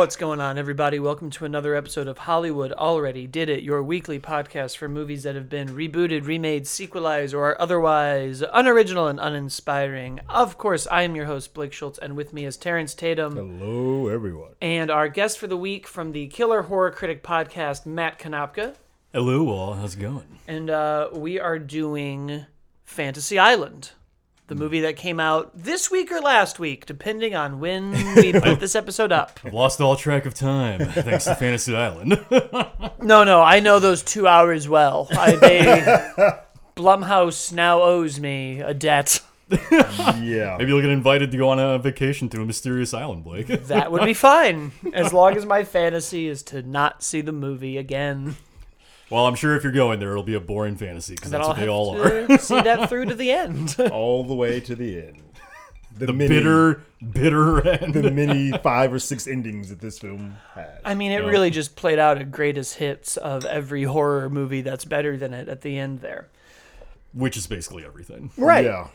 What's going on, everybody? Welcome to another episode of Hollywood Already Did It, your weekly podcast for movies that have been rebooted, remade, sequelized, or are otherwise unoriginal and uninspiring. Of course, I am your host, Blake Schultz, and with me is Terrence Tatum. Hello, everyone. And our guest for the week from the Killer Horror Critic podcast, Matt Kanopka. Hello, all. How's it going? And uh, we are doing Fantasy Island the movie that came out this week or last week, depending on when we put this episode up. I've lost all track of time thanks to Fantasy Island. no, no, I know those two hours well. I, they, Blumhouse now owes me a debt. yeah. Maybe you'll get invited to go on a vacation to a mysterious island, Blake. that would be fine, as long as my fantasy is to not see the movie again. Well, I'm sure if you're going there, it'll be a boring fantasy because that's I'll what they all to are. see that through to the end. All the way to the end. The bitter, bitter end. the many five or six endings that this film has. I mean, it Yeah. really just played out a greatest hits of every horror movie that's better than it at the end there. Which is basically everything. Right. Yeah.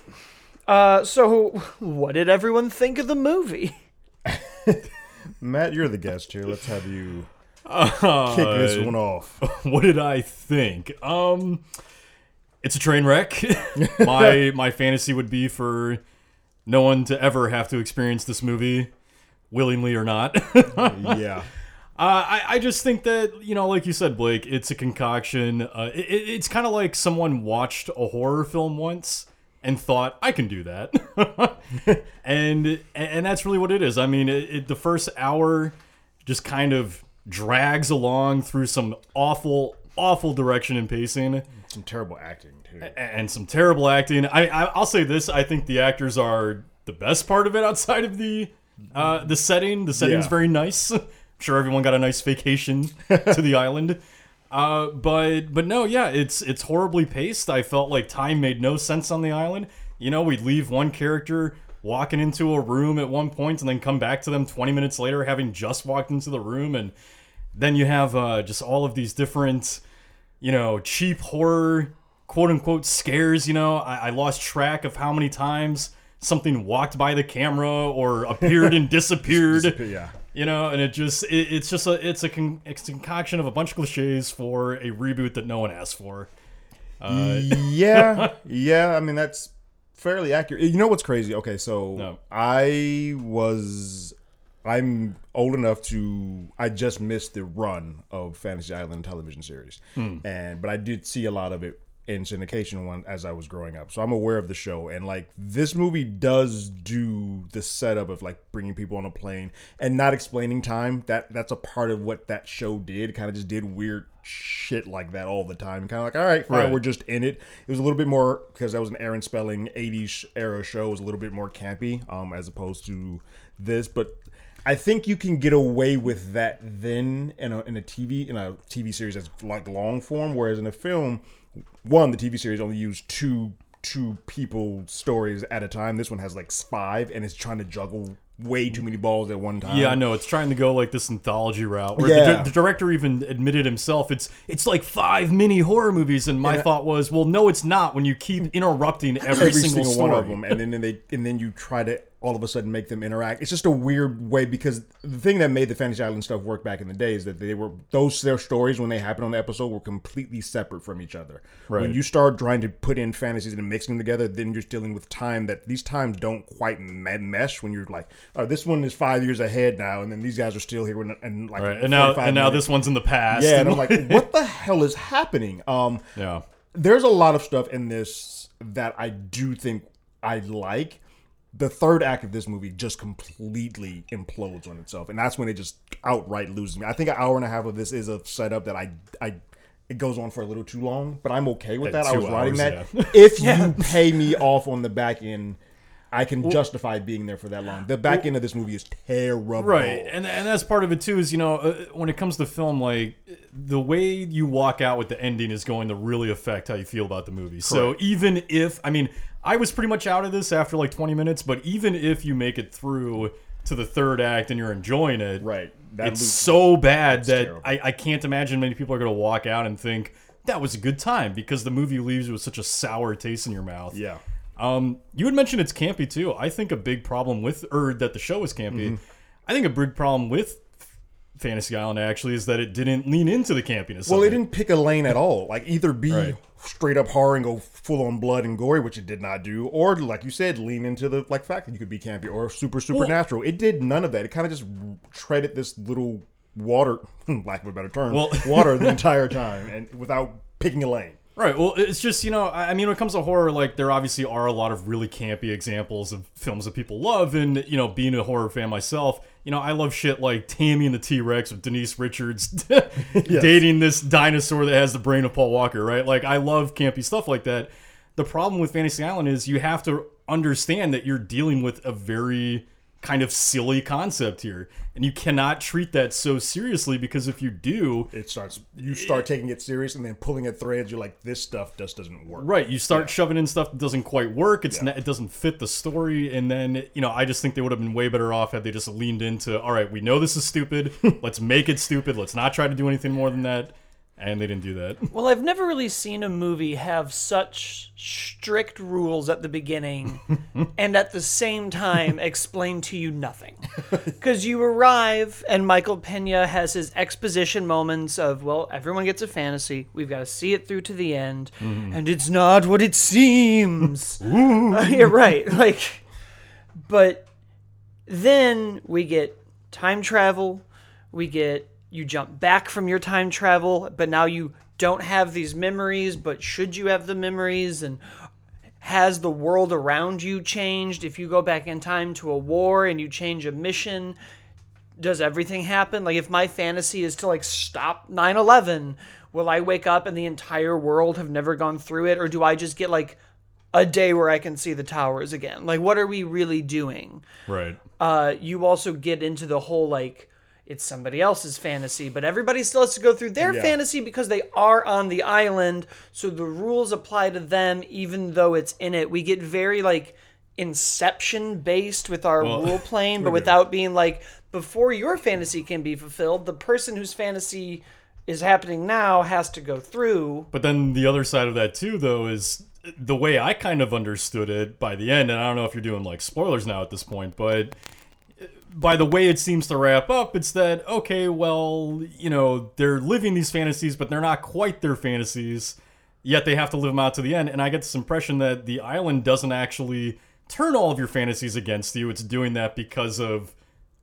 Uh, so, what did everyone think of the movie? Matt, you're the guest here. Let's have you kick this one off. what did I think? Um, it's a train wreck. my my fantasy would be for no one to ever have to experience this movie, willingly or not. yeah. Uh, I, I just think that you know, like you said, Blake, it's a concoction. Uh, it- it's kind of like someone watched a horror film once and thought, "I can do that," and and that's really what it is. I mean, it, it, the first hour just kind of drags along through some awful, awful direction and pacing Some terrible acting, too. and some terrible acting. I, I I'll say this: I think the actors are the best part of it outside of the uh, the setting. The setting's Yeah. very nice. I'm sure everyone got a nice vacation to the island. Uh, but but no, yeah, it's it's horribly paced. I felt like time made no sense on the island. You know, we'd leave one character walking into a room at one point and then come back to them 20 minutes later having just walked into the room and then you have uh, just all of these different you know, cheap horror, quote unquote, scares. You know, I, I lost track of how many times something walked by the camera or appeared and disappeared. yeah. You know, and it just it, it's just a it's a, con- it's a concoction of a bunch of cliches for a reboot that no one asked for. yeah. Yeah. I mean, that's fairly accurate. You know what's crazy? Okay, so No. I was. I'm old enough to. I just missed the run of Fantasy Island television series, hmm. and but I did see a lot of it in syndication one as I was growing up. So I'm aware of the show, and like this movie does do the setup of like bringing people on a plane and not explaining time. That that's a part of what that show did. Kind of just did weird shit like that all the time. Kind of like, all right, fine, Right. we're just in it. It was a little bit more because that was an Aaron Spelling '80s era show. It was a little bit more campy, um, as opposed to this. But I think you can get away with that then in a in a TV in a TV series that's like long form. Whereas in a film, one the TV series only used two two people stories at a time. This one has like five, and it's trying to juggle way too many balls at one time. Yeah, I know it's trying to go like this anthology route. Where Yeah. the, the director even admitted himself it's it's like five mini horror movies, and my And thought was, well, no, it's not. When you keep interrupting every, every single, single, one of them, and then they and then you try to all of a sudden make them interact. It's just a weird way because the thing that made the Fantasy Island stuff work back in the day is that they were those their stories when they happened on the episode were completely separate from each other. Right. When you start trying to put in fantasies and mixing them together, then you're dealing with time that these times don't quite mesh. When you're like, oh, this one is five years ahead now, and then these guys are still here, and, and like, Right, and now 45 and now minutes. this one's in the past. yeah, and I'm like, what the hell is happening? Um, yeah. there's a lot of stuff in this that I do think I like. The third act of this movie just completely implodes on itself, and that's when it just outright loses me. I think an hour and a half of this is a setup that I I it goes on for a little too long, but I'm okay with Yeah, that. I was writing hours, that. If you pay me off on the back end, I can justify being there for that long. The back end of this movie is terrible. Right, and and that's part of it too. Is you know uh, when it comes to film, like the way you walk out with the ending is going to really affect how you feel about the movie. So even if I mean, I was pretty much out of this after like 20 minutes, but even if you make it through to the third act and you're enjoying it, Right. That it's loop- so bad that terrible. I, I can't imagine many people are going to walk out and think that was a good time because the movie leaves you with such a sour taste in your mouth. yeah. Um, you had mentioned it's campy too. I think a big problem with, or that the show is campy. Mm-hmm. I think a big problem with Fantasy Island actually is that it didn't lean into the campiness. Well, it didn't pick a lane at all. Like either be Right. Straight up horror and go full on blood and gory, which it did not do, or like you said, lean into the like fact that you could be campy or super supernatural. it did none of that. It kind of just treaded this little water, lack of a better term, Well- water the entire time and without picking a lane. Right. Well, it's just you know, I mean, when it comes to horror, like there obviously are a lot of really campy examples of films that people love, and you know, being a horror fan myself, you know, I love shit like Tammy and the T Rex with Denise Richards dating this dinosaur that has the brain of Paul Walker. Right. Like I love campy stuff like that. The problem with Fantasy Island is you have to understand that you're dealing with a very kind of silly concept here, and you cannot treat that so seriously because if you do, It starts you start taking it serious and then pulling at threads. You're like, this stuff just doesn't work. Right, you start shoving in stuff that doesn't quite work. It's not, it doesn't fit the story, and then you know I just think they would have been way better off had they just leaned into. All right, we know this is stupid. let's make it stupid. Let's not try to do anything more than that. And they didn't do that. Well, I've never really seen a movie have such strict rules at the beginning and at the same time explain to you nothing. Because you arrive and Michael Pena has his exposition moments of, well, everyone gets a fantasy. We've got to see it through to the end. Mm-hmm. And it's not what it seems. You're right. Like, but then we get time travel. We get you jump back from your time travel, but now you don't have these memories. But should you have the memories? And has the world around you changed? If you go back in time to a war and you change a mission, does everything happen? Like, if my fantasy is to like stop 9 11, will I wake up and the entire world have never gone through it? Or do I just get like a day where I can see the towers again? Like, what are we really doing? Right. uh, you also get into the whole like it's somebody else's fantasy, but everybody still has to go through their Yeah. fantasy because they are on the island, so the rules apply to them even though it's in it. We get very like inception based with our Well, rule playing, but without being like before your fantasy can be fulfilled, the person whose fantasy is happening now has to go through. But then the other side of that too, though, is the way I kind of understood it by the end. And I don't know if you're doing like spoilers now at this point, but by the way it seems to wrap up, it's that okay, well, you know, they're living these fantasies, but they're not quite their fantasies. Yet they have to live them out to the end. And I get this impression that the island doesn't actually turn all of your fantasies against you. It's doing that because of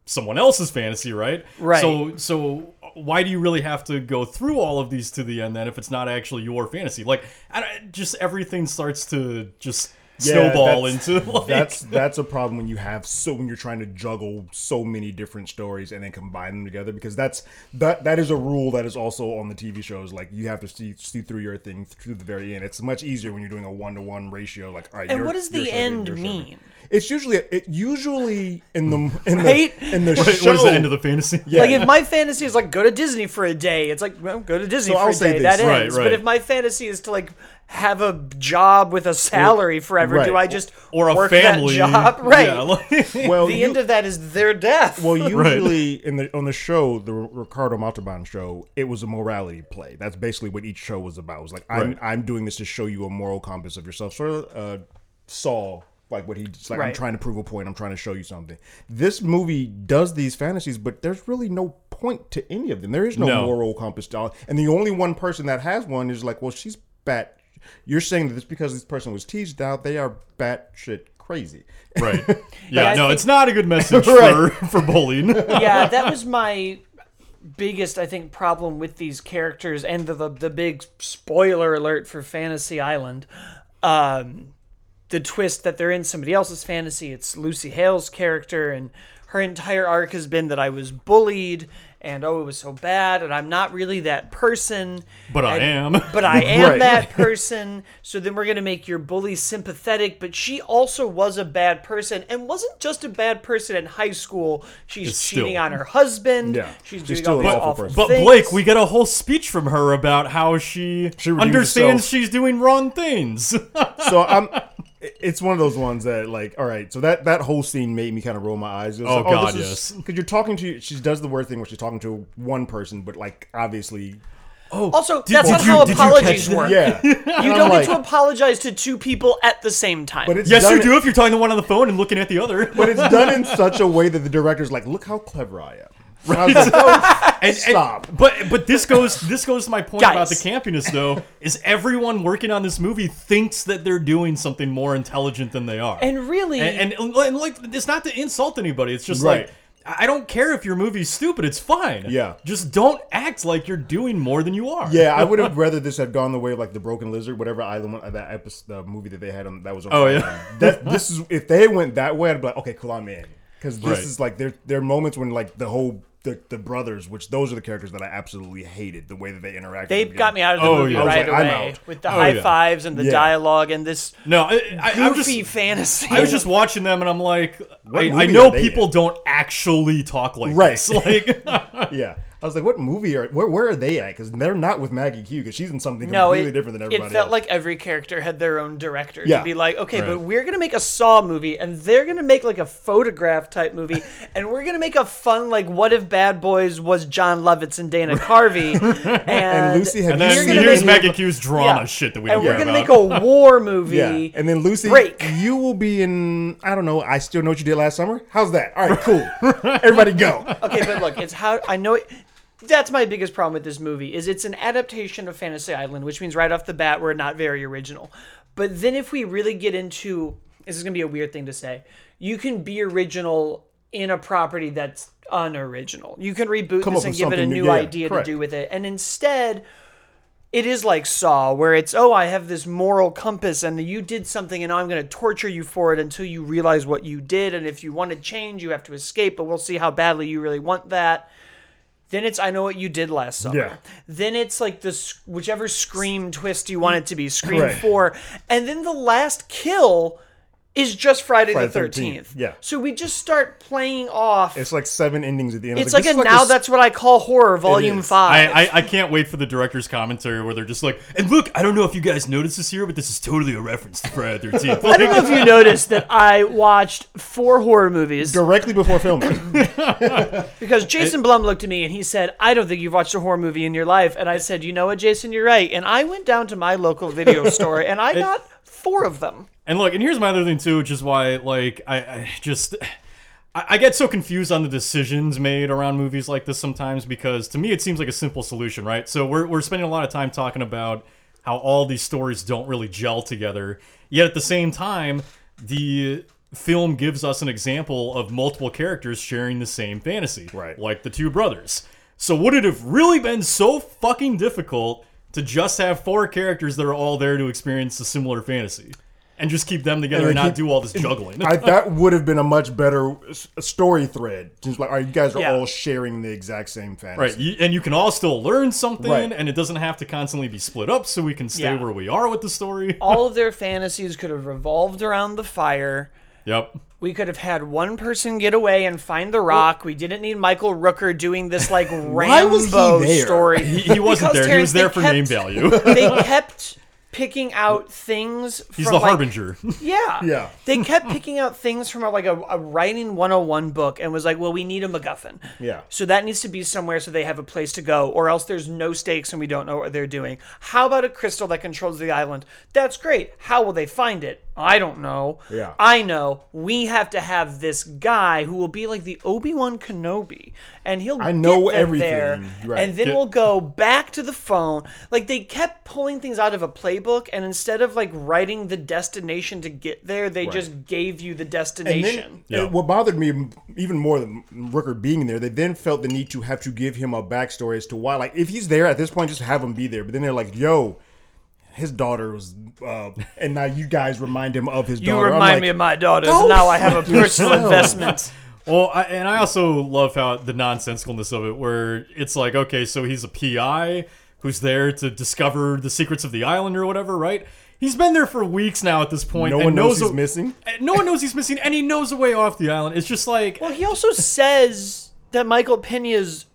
someone else's fantasy, right? Right. So so why do you really have to go through all of these to the end then if it's not actually your fantasy? Like I just everything starts to just snowball that's- into like that's that's a problem when you have so when you're trying to juggle so many different stories and then combine them together because that's that that is a rule that is also on the TV shows like you have to see see through your thing through the very end. It's much easier when you're doing a one to one ratio. Like all right, And you're- what does the end you're serving. Mean? It's usually it usually in the in Right? the in the what show. is the end of the fantasy? Yeah. Like if my fantasy is like go to Disney for a day, it's like well, go to Disney So for I'll a say day. this. That Right, ends. right. But if my fantasy is to like have a job with a salary forever, do. I just Or a work family. that job? Right. Yeah, like- well, the you- end of that is their death. Well, usually in the on the show, the Ricardo Montalban show, it was a morality play. That's basically what each show was about. It was like I'm I'm doing this to show you a moral compass of yourself. Sort of uh, Saw, like what he's just like. I'm trying to prove a point. I'm trying to show you something. This movie does these fantasies, but there's really no point to any of them. There is no, No. moral compass. To all, and the only one person that has one is like, well, she's bat. You're saying that it's because this person was teased out. They are batshit crazy. right. Yeah, no, think- it's not a good message Right. for for bullying. yeah, that was my biggest, I think, problem with these characters and the the, the big spoiler alert for Fantasy Island. Um, the twist that they're in somebody else's fantasy. It's Lucy Hale's character, and her entire arc has been that I was bullied, and oh, it was so bad, and I'm not really that person. But I And- am. But I am Right. that person. So then we're gonna make your bully sympathetic, but she also was a bad person, and wasn't just a bad person in high school. She's It's cheating still- on her husband. Yeah. she's, She's doing still all an these awful awful person. But. Blake, we get a whole speech from her about how she, She understands herself. she's doing wrong things. so I'm. It's one of those ones that, like, all right. So that that whole scene made me kind of roll my eyes. It was Oh, like, oh, God, this yes. Because you're talking to, she does the word thing where she's talking to one person, but like obviously, Oh, Also, Did- that's did not you- how did you apologies work. yeah. You don't get to apologize to two people at the same time. But it's yes, you do if you're talking to one on the phone and looking at the other. But it's done in such a way that the director's like, look how clever I am. And I was like, oh, And- and- Stop. but but this goes this goes to my point about the campiness though. is everyone working on this movie thinks that they're doing something more intelligent than they are. And really, and, and, and, like it's not to insult anybody. It's just Right. like I don't care if your movie's stupid. It's fine. Yeah. Just don't act like you're doing more than you are. Yeah, I would have rather this had gone the way of like the Broken Lizard, whatever island that episode, the movie that they had on that was. On Oh, yeah. That this is if they went that way, I'd be like, okay, cool, I'm in, because this Right. is like there there are moments when like the whole the, the brothers, which those are the characters that I absolutely hated the way that they interact. they got me out of the Oh, movie yeah. Right like, away with the Oh, high yeah. fives and the Yeah. dialogue and this No, I, I, I'm just goofy fantasy. I was just watching them and I'm like, I, I know people in? don't actually talk like Right. this. Like, Yeah, I was like, what movie are where where are they at? Because they're not with Maggie Q because she's in something no, completely it, different than everybody. it felt else. like every character had their own director Yeah. to be like, okay, but we're gonna make a Saw movie, and they're gonna make like a photograph type movie, and we're gonna make a fun like, what if Bad Boys was Jon Lovitz and Dana Carvey, and, and Lucy, have and then You're seen gonna here's make- Maggie Q's drama Yeah. shit that we and don't we're gonna about. make a war movie. Yeah, and then Lucy, Break. you will be in. I don't know. I still know what you did last summer. How's that? All right, cool. Everybody go. okay, but look, it's how I know it. That's my biggest problem with this movie is it's an adaptation of Fantasy Island, which means right off the bat we're not very original. But then if we really get into this is gonna be a weird thing to say, you can be original in a property that's unoriginal. You can reboot Come this and give it a new new- yeah, idea correct. to do with it, and instead. It is like Saw, where it's, oh, I have this moral compass, and you did something, and now I'm going to torture you for it until you realize what you did. And if you want to change, you have to escape, but we'll see how badly you really want that. Then it's I know what you did last summer. Yeah. Then it's like this whichever scream twist you want it to be, Scream Right. Four, and then the last kill is just Friday, Friday the the Thirteenth. 13th, yeah. So we just start playing off. It's, It's like seven endings at the end. I was like, this a is now s- that's what I call horror, Volume. Five. I, I, I can't wait for the director's commentary where they're just like, and look, I don't know if you guys noticed this here, but this is totally a reference to Friday the 13th. I don't know if you noticed that I watched four horror movies directly before filming. because Jason Blum looked at me and he said, "I don't think you've watched a horror movie in your life." And I said, "You know what, Jason, you're right." And I went down to my local video store and I got four of them. And look, and here's my other thing too, which is why like I, I just I, I get so confused on the decisions made around movies like this sometimes because to me it seems like a simple solution, right? So we're we're spending a lot of time talking about how all these stories don't really gel together. Yet at the same time, the film gives us an example of multiple characters sharing the same fantasy. Right. Like the two brothers. So would it have really been so fucking difficult to just have four characters that are all there to experience a similar fantasy? And just keep them together and, And not keep- do all this juggling. I, that would have been a much better story thread. Just like, all right, you guys are Yeah. all sharing the exact same fantasy. Right, you, and you can all still learn something, Right. and it doesn't have to constantly be split up, so we can stay Yeah. where we are with the story. All of their fantasies could have revolved around the fire. Yep. We could have had one person get away and find the rock. We didn't need Michael Rooker doing this like Why was he Rambo there? story. He, he wasn't Because, there. He was there for kept- name value. they kept picking out things. He's from, the like, harbinger. Yeah. Yeah. They kept picking out things from a, like a, a writing 101 book and was like, well, we need a MacGuffin. Yeah. So that needs to be somewhere so they have a place to go, or else there's no stakes and we don't know what they're doing. How about a crystal that controls the island? That's great. How will they find it? I don't know. Yeah. I know. We have to have this guy who will be like the Obi Wan Kenobi, and he'll I know get them everything. there, Right. and then Yeah. we'll go back to the phone. Like they kept pulling things out of a playbook, and instead of like writing the destination to get there, they just gave you the And destination. then, Yeah. what bothered me even more than Rooker being there, they then felt the need to have to give him a backstory as to why. Like, if he's there at this point, just have him be there. But then they're like, "Yo, his daughter was," uh, and now you guys remind him of his you daughter. I'm remind like, me of my daughters. go Now I have a personal yourself. investment. Well, I, and I also love how the nonsensicalness of it, where it's like, okay, so he's a PI who's there to discover the secrets of the island or whatever, right? He's been there for weeks now at this point. No and one knows a- he's missing. and No one knows he's missing, and he knows a way off the island. It's just like, Well, he also says that Michael Pena's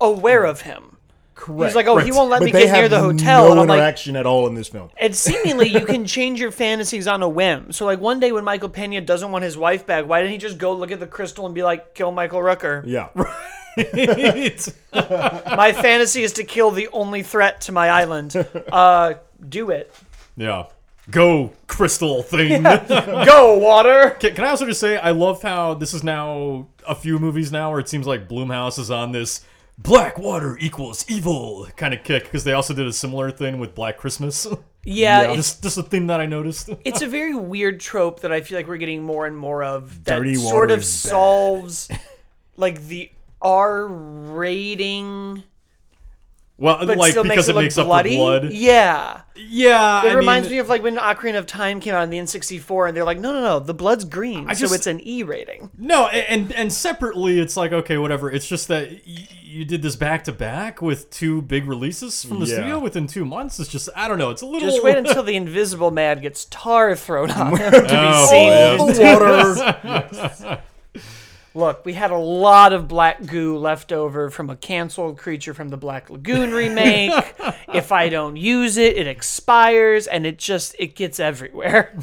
aware of him. Correct. He's like, oh, he won't let But me get near the hotel, No and I'm like, interaction at all in this film. And seemingly, you can change your fantasies on a whim. So, like one day when Michael Pena doesn't want his wife back, why didn't he just go look at the crystal and be like, "Kill Michael Rooker"? Yeah. My fantasy is to kill the only threat to my island. Uh, do it. yeah. go crystal thing. Go water. Can, can I also just say I love how this is now a few movies now where it seems like Blumhouse is on this black water equals evil kind of kick because they also did a similar thing with Black Christmas. Yeah, it's, just just a thing that I noticed. it's a very weird trope that I feel like we're getting more and more of. That Dirty sort of solves like the R rating, Well, but like still because makes it, it look makes up bloody. for blood. Yeah, Yeah, it I reminds mean, me of like when Ocarina of Time came out in the N64, and they're like, no, no, no, the blood's green, so just- it's an E rating. No, and and separately, it's like okay, whatever. It's just that y- you did this back to back with two big releases from the Yeah. studio within two months. It's just I don't know. It's a little. Just wait until the Invisible Man gets tar thrown on him to be Oh, saved. boy, the water. Look, we had a lot of black goo left over from a canceled creature from the Black Lagoon remake. if I don't use it, it expires and it just it gets everywhere.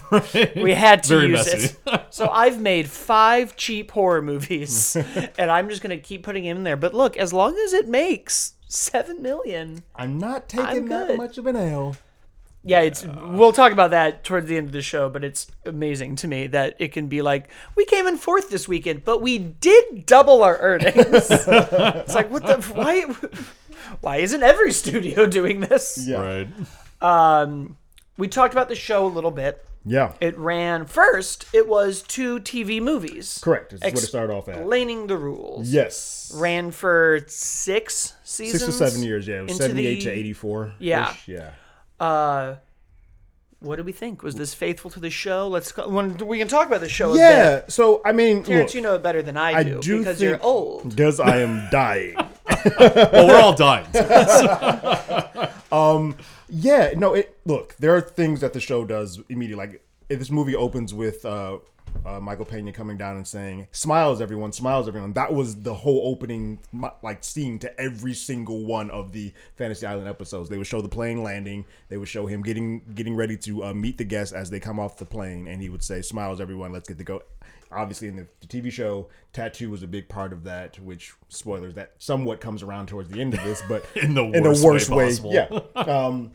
We had to Very use messy. it. So I've made 5 cheap horror movies and I'm just going to keep putting them in there. But look, as long as it makes 7 million. I'm not taking I'm that much of an L. Yeah, it's we'll talk about that towards the end of the show, but it's amazing to me that it can be like we came in fourth this weekend, but we did double our earnings. it's like what the why why isn't every studio doing this? Yeah. right. Um we talked about the show a little bit. Yeah. It ran first, it was two TV movies. Correct. This is what it started off at. Explaining the rules. Yes. Ran for six seasons. Six to seven years, yeah. It was 78 the- to 84. Yeah. Yeah. Uh, what do we think? Was this faithful to the show? Let's go, when, we can talk about the show. A bit. Yeah. So, I mean, Terrence, look, you know it better than I I do, do because think- you're old. because I am dying. Well, we're all dying. um. Yeah, no. It look. There are things that the show does immediately. Like if this movie opens with uh, uh, Michael Pena coming down and saying "Smiles, everyone, smiles, everyone." That was the whole opening, like scene to every single one of the Fantasy Island episodes. They would show the plane landing. They would show him getting getting ready to uh, meet the guests as they come off the plane, and he would say, "Smiles, everyone. Let's get to go." Obviously, in the, the TV show, tattoo was a big part of that. Which spoilers that somewhat comes around towards the end of this, but In the in worst the worst way way, possible. yeah. Um,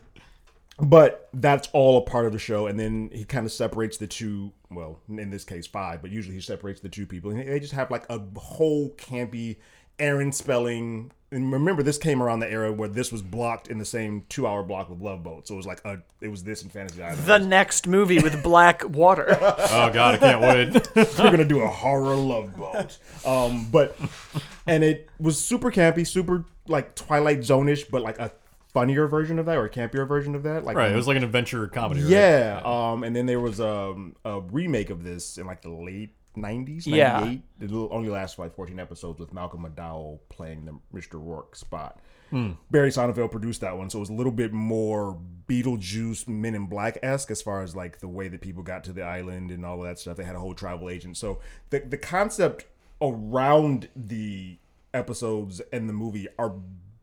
but that's all a part of the show. And then he kind of separates the two well in this case five but usually he separates the two people. And they just have like a whole campy aaron spelling. And remember this came around the era where this was blocked in the same two hour block with love boat. So it was like a it was this in fantasy island. The next movie with black water. Oh god, I can't wait. we're gonna do a horror love boat. Um but and it was super campy super like twilight zone-ish but like a funnier version of that or a campier version of that like right, it was like an adventure comedy. Right? Yeah. Um, and then there was um, a remake of this in like the late 90s, 98. Yeah. It only lasted for like 14 episodes with Malcolm McDowell playing the Mr. Rourke spot. Barry Sonnenfeld produced that one, so it was a little bit more Beetlejuice Men in Black esque as far as like the way that people got to the island and all of that stuff. They had a whole travel agent. So the the concept around the episodes and the movie are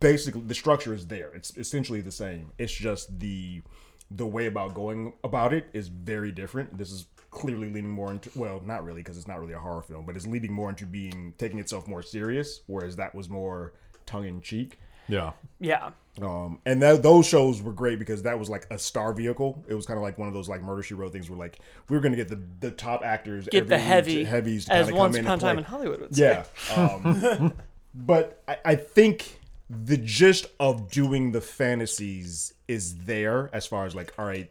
basically the structure is there. It's essentially the same. It's just the the way about going about it is very different. This is clearly leaning more into well, not really because it's not really a horror film, but it's leading more into being taking itself more serious, whereas that was more tongue in cheek. Yeah. yeah. Um, and that, those shows were great because that was like a star vehicle. It was kind of like one of those like Murder She Wrote things where like we were gonna get the the top actors, Get the heavy, heavies, to as once come upon a time play. in Hollywood would say. Yeah. Um, but I, I think the gist of doing the fantasies is there as far as like, all right,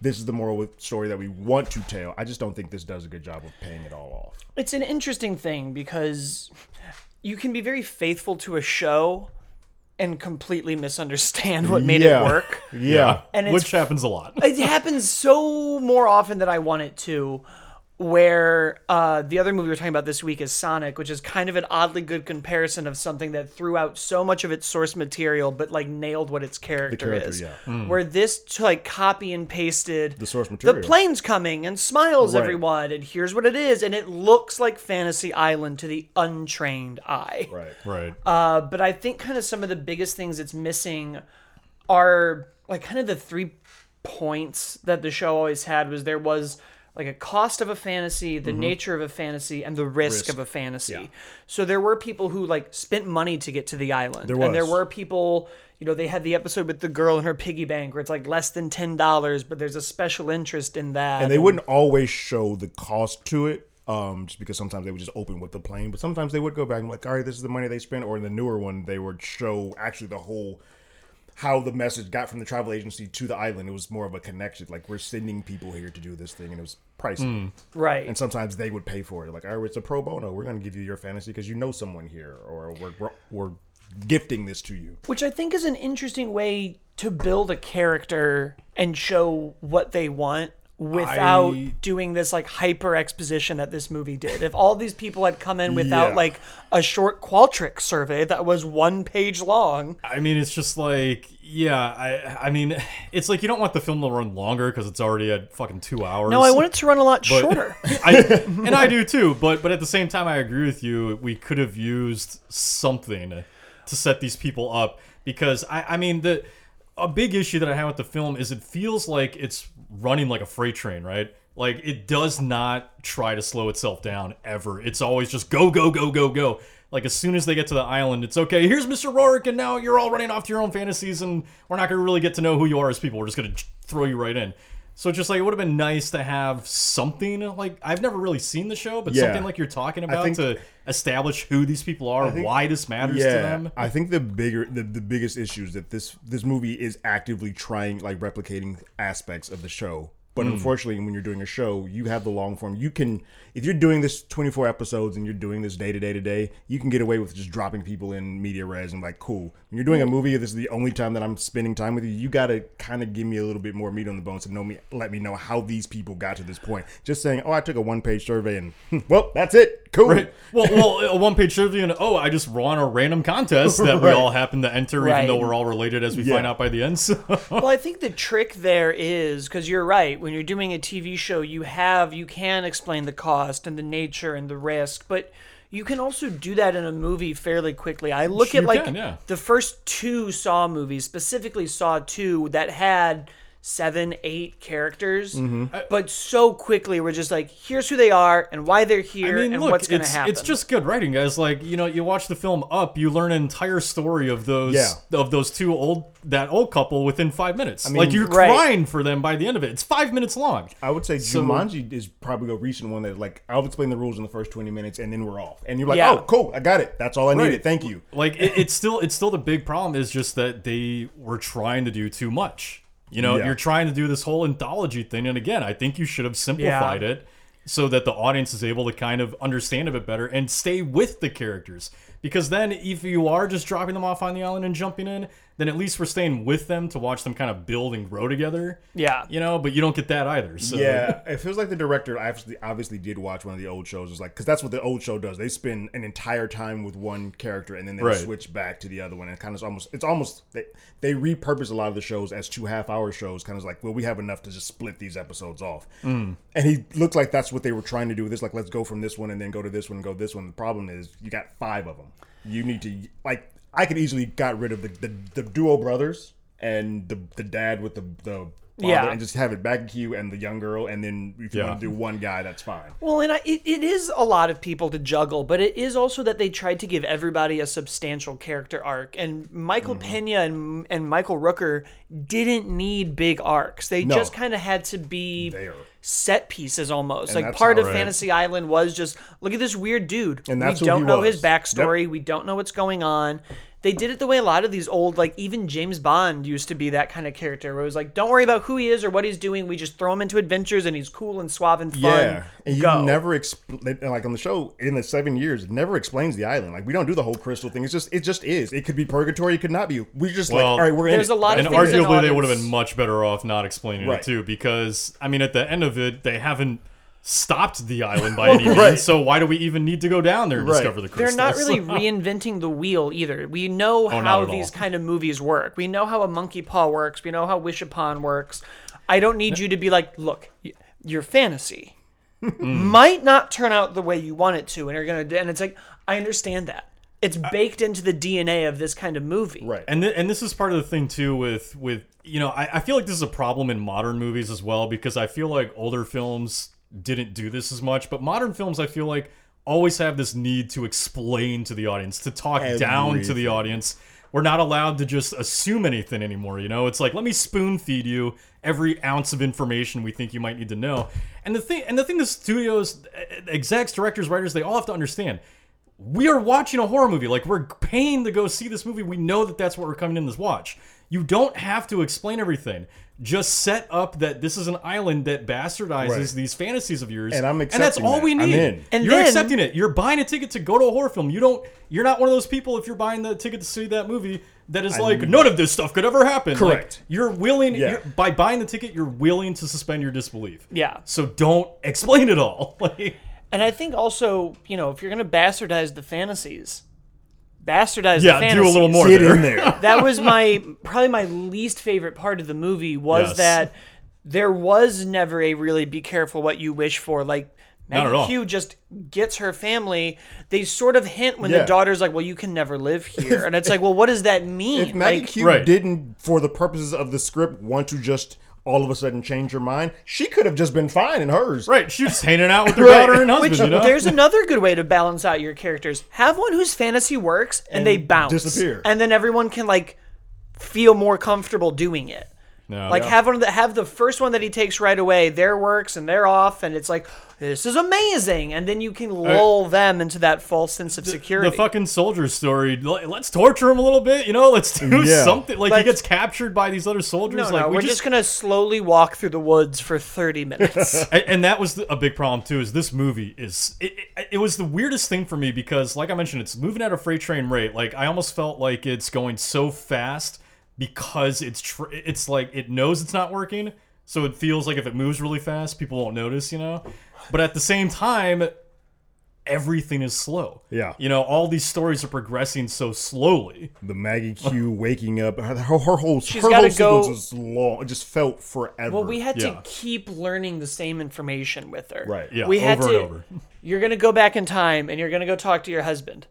this is the moral story that we want to tell. I just don't think this does a good job of paying it all off. It's an interesting thing because you can be very faithful to a show and completely misunderstand what made Yeah. it work. Yeah. And it's Which happens a lot. it happens so more often than I want it to. Where uh, the other movie we're talking about this week is Sonic, which is kind of an oddly good comparison of something that threw out so much of its source material, but like nailed what its character, character, is. yeah. Where this t- like copy and pasted The source material. the plane's coming and smiles Right. everyone, and here's what it is, and it looks like Fantasy Island to the untrained eye. Right. Right. Uh, but I think kind of some of the biggest things it's missing are like kind of the three points that the show always had was there was like a cost of a fantasy, the nature of a fantasy, and the risk, Mm-hmm. Risk. of a fantasy. Yeah. So there were people who like spent money to get to the island, There and there were people. You know, they had the episode with the girl and her piggy bank where it's like less than ten dollars, but there's a special interest in that. and they wouldn't always show the cost to it um, just because sometimes they would just open with the plane but sometimes they would go back and like all right this is the money they spent or in the newer one they would show actually the whole how the message got from the travel agency to the island. It was more of a connection. Like we're sending people here to do this thing and it was pricey. Hmm. Right. and sometimes they would pay for it. Like all right it's a pro bono. We're going to give you your fantasy because you know someone here or we're, we're, we're gifting this to you. Which I think is an interesting way to build a character and show what they want without I- doing this like hyper exposition that this movie did. If all these people had come in without Yeah. like a short Qualtrics survey that was one page long, I mean, it's just like, yeah, I, I mean, it's like you don't want the film to run longer because it's already at fucking two hours. no, I want it to run a lot But- shorter. I, and I do too, but but at the same time, I agree with you. We could have used something to set these people up because I, I mean the a big issue that I have with the film is it feels like it's running like a freight train, right? Like it does not try to slow itself down ever. It's always just go go go go go. Like as soon as they get to the island, it's okay. Here's Mr. Rourke, and now you're all running off to your own fantasies, and we're not gonna really get to know who you are as people. We're just gonna throw you right in. So just like it would have been nice to have something like I've never really seen the show, but Yeah. something like you're talking about think- to establish who these people are, think- why this matters to them. I think the bigger the, the biggest issue is that this this movie is actively trying like replicating aspects of the show. But Hmm. unfortunately, when you're doing a show, you have the long form. You can, if you're doing this 24 episodes and you're doing this day to day to day, you can get away with just dropping people in media res and like, cool. When you're doing a movie, this is the only time that I'm spending time with you. You got to kind of give me a little bit more meat on the bones to know me, let me know how these people got to this point. Just saying, oh, I took a one page survey and well, that's it. Cool. Right. Well, well, a one-page survey and oh, I just won a random contest that we all happen to enter, Right. even though we're all related, as we Yeah. find out by the end. So. well, I think the trick there is because you're right. When you're doing a TV show, you have you can explain the cost and the nature and the risk, but you can also do that in a movie fairly quickly. I look You at like can, yeah. the first two Saw movies, specifically Saw Two, that had seven, eight characters, Mm-hmm. but so quickly we're just like, here's who they are and why they're here I here mean, and look, what's going to it's, happen. it's just good writing, guys. Like, you know, you watch the film Up, you learn an entire story of those Yeah. of those two old that old couple within five minutes. mean, like you're Right. crying for them by the end of it. It's five minutes long. I would say So- Jumanji is probably a recent one that like I'll explain the rules in the first twenty minutes and then we're off. And you're like, Yeah. oh, cool, I got it. That's all I Right. needed. Thank you. Like it, it's still it's still the big problem is just that they were trying to do too much. You know, Yeah. you're trying to do this whole anthology thing, and again, I think you should have simplified Yeah. it so that the audience is able to kind of understand a bit better and stay with the characters. Because then, if you are just dropping them off on the island and jumping in, then at least we're staying with them to watch them kind of build and grow together. Yeah. you know, but you don't get that either. So Yeah, it feels like the director obviously obviously did watch one of the old shows. It's like because that's what the old show does. They spend an entire time with one character and then they Right. switch back to the other one. And kind of almost it's almost they, they repurpose a lot of the shows as two half hour shows. Kind of like well we have enough to just split these episodes off. Mm. And he looked like that's what they were trying to do with this. Like let's go from this one and then go to this one and go this one. The problem is you got five of them. You need to like I could easily got rid of the the, the duo brothers and the the dad with the the father Yeah. and just have it back in queue and the young girl, and then if you Yeah. want to do one guy, that's fine. Well, and I, it, it is a lot of people to juggle, but it is also that they tried to give everybody a substantial character arc. And Michael Mm-hmm. Pena and, and Michael Rooker didn't need big arcs. They No. just kind of had to be There. set pieces almost. like part of right. Fantasy Island was just look at this weird dude. And that's we don't know was. his backstory. We don't know what's going on. They did it the way a lot of these old, like even James Bond used to be that kind of character where it was like, don't worry about who he is or what he's doing. We just throw him into adventures and he's cool and suave and fun. Yeah, and you Go. never expl- like on the show in the seven years, it never explains the island. Like we don't do the whole crystal thing. It's just it just is. It could be purgatory. It could not be. We just like Well, all right. We're in. there's it. a lot of and arguably they would have been much better off not explaining Right. it too because i mean at the end of it they haven't stopped the island by any means Right. so why do we even need to go down there and Right. discover the They're not really reinventing the wheel either. We know oh, not how at all. these kind of movies work. We know how a monkey paw works. We know how Wish Upon works. I don't need you to be like, look, your fantasy hmm. might not turn out the way you want it to, and you're gonna. And it's like, I understand that. It's baked into the DNA of this kind of movie. right. and th- and this is part of the thing too with with you know I, I feel like this is a problem in modern movies as well because I feel like older films didn't do this as much, but modern films I feel like always have this need to explain to the audience, to talk down to the audience. We're not allowed to just assume anything anymore, you know? It's like let me spoon feed you every ounce of information we think you might need to know. And the thing and the thing the studios, execs, directors, writers, they all have to understand we are watching a horror movie. Like we're paying to go see this movie. We know that that's what we're coming in this watch. You don't have to explain everything. Just set up that this is an island that bastardizes Right. these fantasies of yours, And I'm that's accepting all that. we I'm need. in. And you're then- accepting it. You're buying a ticket to go to a horror film. You don't. You're not one of those people if you're buying the ticket to see that movie that is like none of this stuff could ever happen. Like, Correct. you're willing. Yeah. You're, by buying the ticket, you're willing to suspend your disbelief. Yeah. So don't explain it all. Like. And I think also, you know, if you're going to bastardize the fantasies, bastardize Yeah, the do a little more Get there. in there. that was my probably my least favorite part of the movie was Yes. that there was never a really be careful what you wish for like Not Maggie. Q just gets her family. They sort of hint when Yeah. the daughter's like, "Well, you can never live here," and it's like, "Well, what does that mean?" If Maggie like, Q Right. didn't, for the purposes of the script, want to just all of a sudden change her mind, she could have just been fine in hers. Right, she's just hanging out with her Right. daughter and husband. Which you know, there's another good way to balance out your characters. Have one whose fantasy works and, they bounce, disappear. and then everyone can like feel more comfortable doing it. No, Like yeah. have one that have the first one that he takes right away, their works and they're off, and it's like this is amazing, and then you can uh, lull them into that false sense of security. the fucking soldier story. Let's torture him a little bit, you know. Let's do Yeah. something. Like Let's- he gets captured by these other soldiers. no, like no, we we're just, gonna slowly walk through the woods for thirty minutes. and, and that was the, a big problem too. Is this movie is it, it, it was the weirdest thing for me because, like I mentioned, it's moving at a freight train rate. Like I almost felt like it's going so fast because it's tr- it's like it knows it's not working, so it feels like if it moves really fast, people won't notice, you know. But at the same time, everything is slow. Yeah. you know, all these stories are progressing so slowly. The Maggie Q waking up, her, her, her whole, She's her whole go- sequence was long. It just felt forever. well, we had Yeah. to keep learning the same information with her. Right. Yeah, we had over to. and over. You're gonna go back in time and you're gonna go talk to your husband.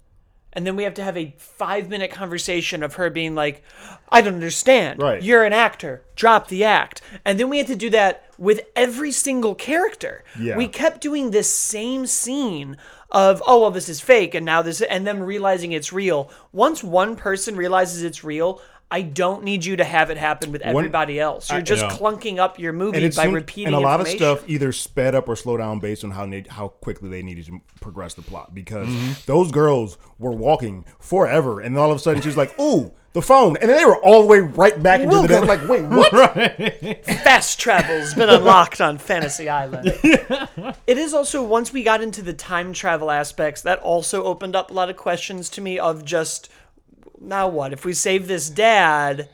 And then we have to have a five minute conversation of her being like, I don't understand. Right. You're an actor. Drop the act. And then we had to do that with every single character. Yeah. We kept doing this same scene of, oh, well, this is fake. And now this, and them realizing it's real. Once one person realizes it's real, I don't need you to have it happen with everybody else. You're just yeah. clunking up your movie by seemed- repeating and a lot of stuff either sped up or slowed down based on how how quickly they needed to progress the plot because Mm-hmm. those girls were walking forever and then all of a sudden she's like ooh the phone and then they were all the way right back into the Welcome. like wait what fast travel's been unlocked on Fantasy Island. It is also once we got into the time travel aspects, that also opened up a lot of questions to me of just now what if we save this dad?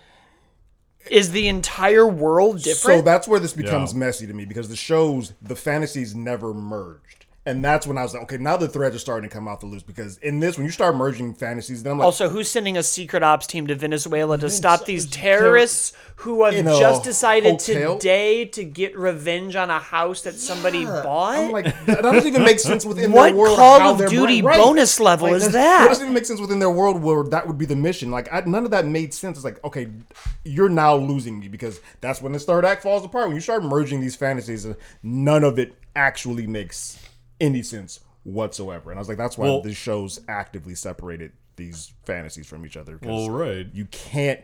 Is the entire world different? so that's where this becomes Yeah. messy to me because the shows the fantasies never merged and that's when I was like okay now the threads are starting to come out the loose because in this when you start merging fantasies then I'm like also, who's sending a secret ops team to Venezuela to stop these terrorists who have just decided hotel? today to get revenge on a house that somebody bought? I'm like that doesn't even make sense within What their world. Call of Duty brain- bonus level is that? That doesn't even make sense within their world where that would be the mission. Like I, none of that made sense. It's like okay, you're now losing me because that's when the third act falls apart. When you start merging these fantasies, uh, none of it actually makes any sense whatsoever. And I was like, that's why Well- the shows actively separated these fantasies from each other. Well, right. You can't.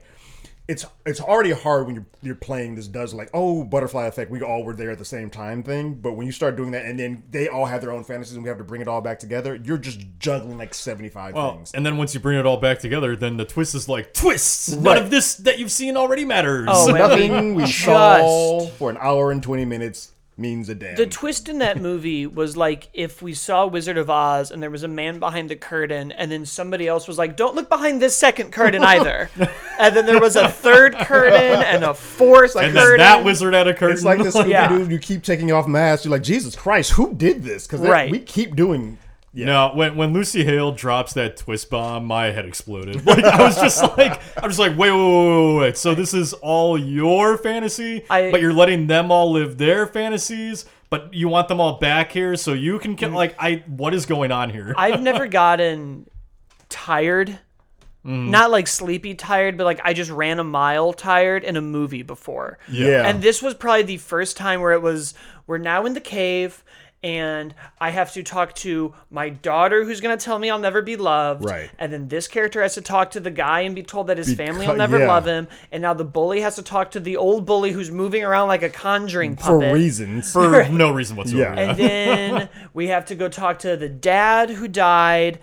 It's it's already hard when you're you're playing this does like oh butterfly effect we all were there at the same time thing but when you start doing that and then they all have their own fantasies and we have to bring it all back together you're just juggling like 75 Well, things and then once you bring it all back together, then the twist is like twists. None of this that you've seen already matters. Oh, nothing we Just- saw for an hour and 20 minutes means a damn The twist in that movie was like if we saw Wizard of Oz and there was a man behind the curtain, and then somebody else was like, "Don't look behind this second curtain either," and then there was a third curtain and a fourth and curtain. then that wizard had a curtain. it's like this Scooby Yeah. Doo, you keep taking off masks you're like Jesus Christ who did this because Right. we keep doing No, when when Lucy Hale drops that twist bomb, my head exploded. Like I was just like, I'm just like, wait, wait, wait, wait, wait. So this is all your fantasy, I- but you're letting them all live their fantasies, but you want them all back here so you can Mm. kill. Like, I, what is going on here? I've never gotten tired Not like sleepy tired, but like I just ran a mile tired in a movie before. Yeah. And this was probably the first time where it was we're now in the cave and I have to talk to my daughter who's going to tell me I'll never be loved. Right. And then this character has to talk to the guy and be told that his family will never yeah. love him. And now the bully has to talk to the old bully who's moving around like a conjuring for puppet. reasons. For no reason whatsoever. Yeah. And then we have to go talk to the dad who died.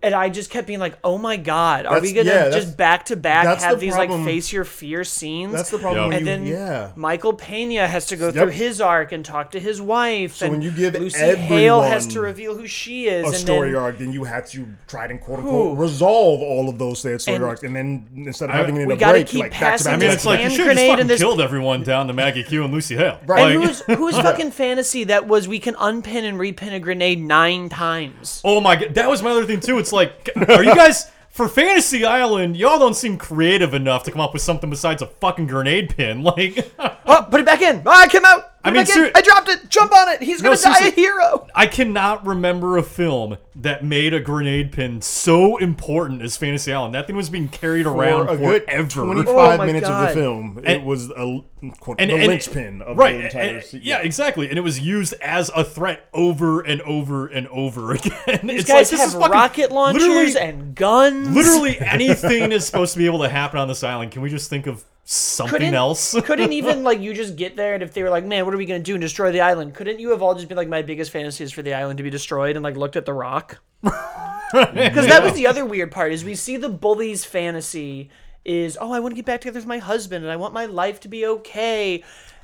And I just kept being like, "Oh my god, are we gonna yeah, just back to back have the these problem. like face your fear scenes?" That's the problem. Yeah. When and you, then yeah. Michael Pena has to go through his arc and talk to his wife. So and when you give Lucy Hale has to reveal who she is, a and story then, arc, then you had to try to quote Ooh. unquote resolve all of those said story And- arcs, and then instead of having it in We a gotta break, keep like back to passing I mean, it's like you hand should have grenade fucking this- killed everyone down to Maggie Q and Lucy Hale. Right. and Like- who's who's fucking fantasy that was we can unpin and repin a grenade nine times. Oh my god, that was my other thing too. It's like, are you guys for Fantasy Island? Y'all don't seem creative enough to come up with something besides a fucking grenade pin. Like, Oh, put it back in. Oh, I came out. Put I mean, back in. I dropped it. Jump on it. He's No, gonna die a hero. I cannot remember a film that made a grenade pin so important as Fantasy Island. That thing was being carried around for a good forever. 25 Oh my minutes of the film, it was a, quote, and- the and- linchpin of right, the entire and- yeah, exactly, and it was used as a threat over and over and over again. These it's guys like, this have is fucking- rocket launchers and guns. Literally anything is supposed to be able to happen on this island. Can we just think of something couldn't, else? couldn't even like you just get there and if they were like, man, what are we gonna do and destroy the island? Couldn't you have all just been like, my biggest fantasy is for the island to be destroyed and like looked at the rock? Because that was the other weird part is we see the bully's fantasy is oh I want to get back together with my husband and I want my life to be okay.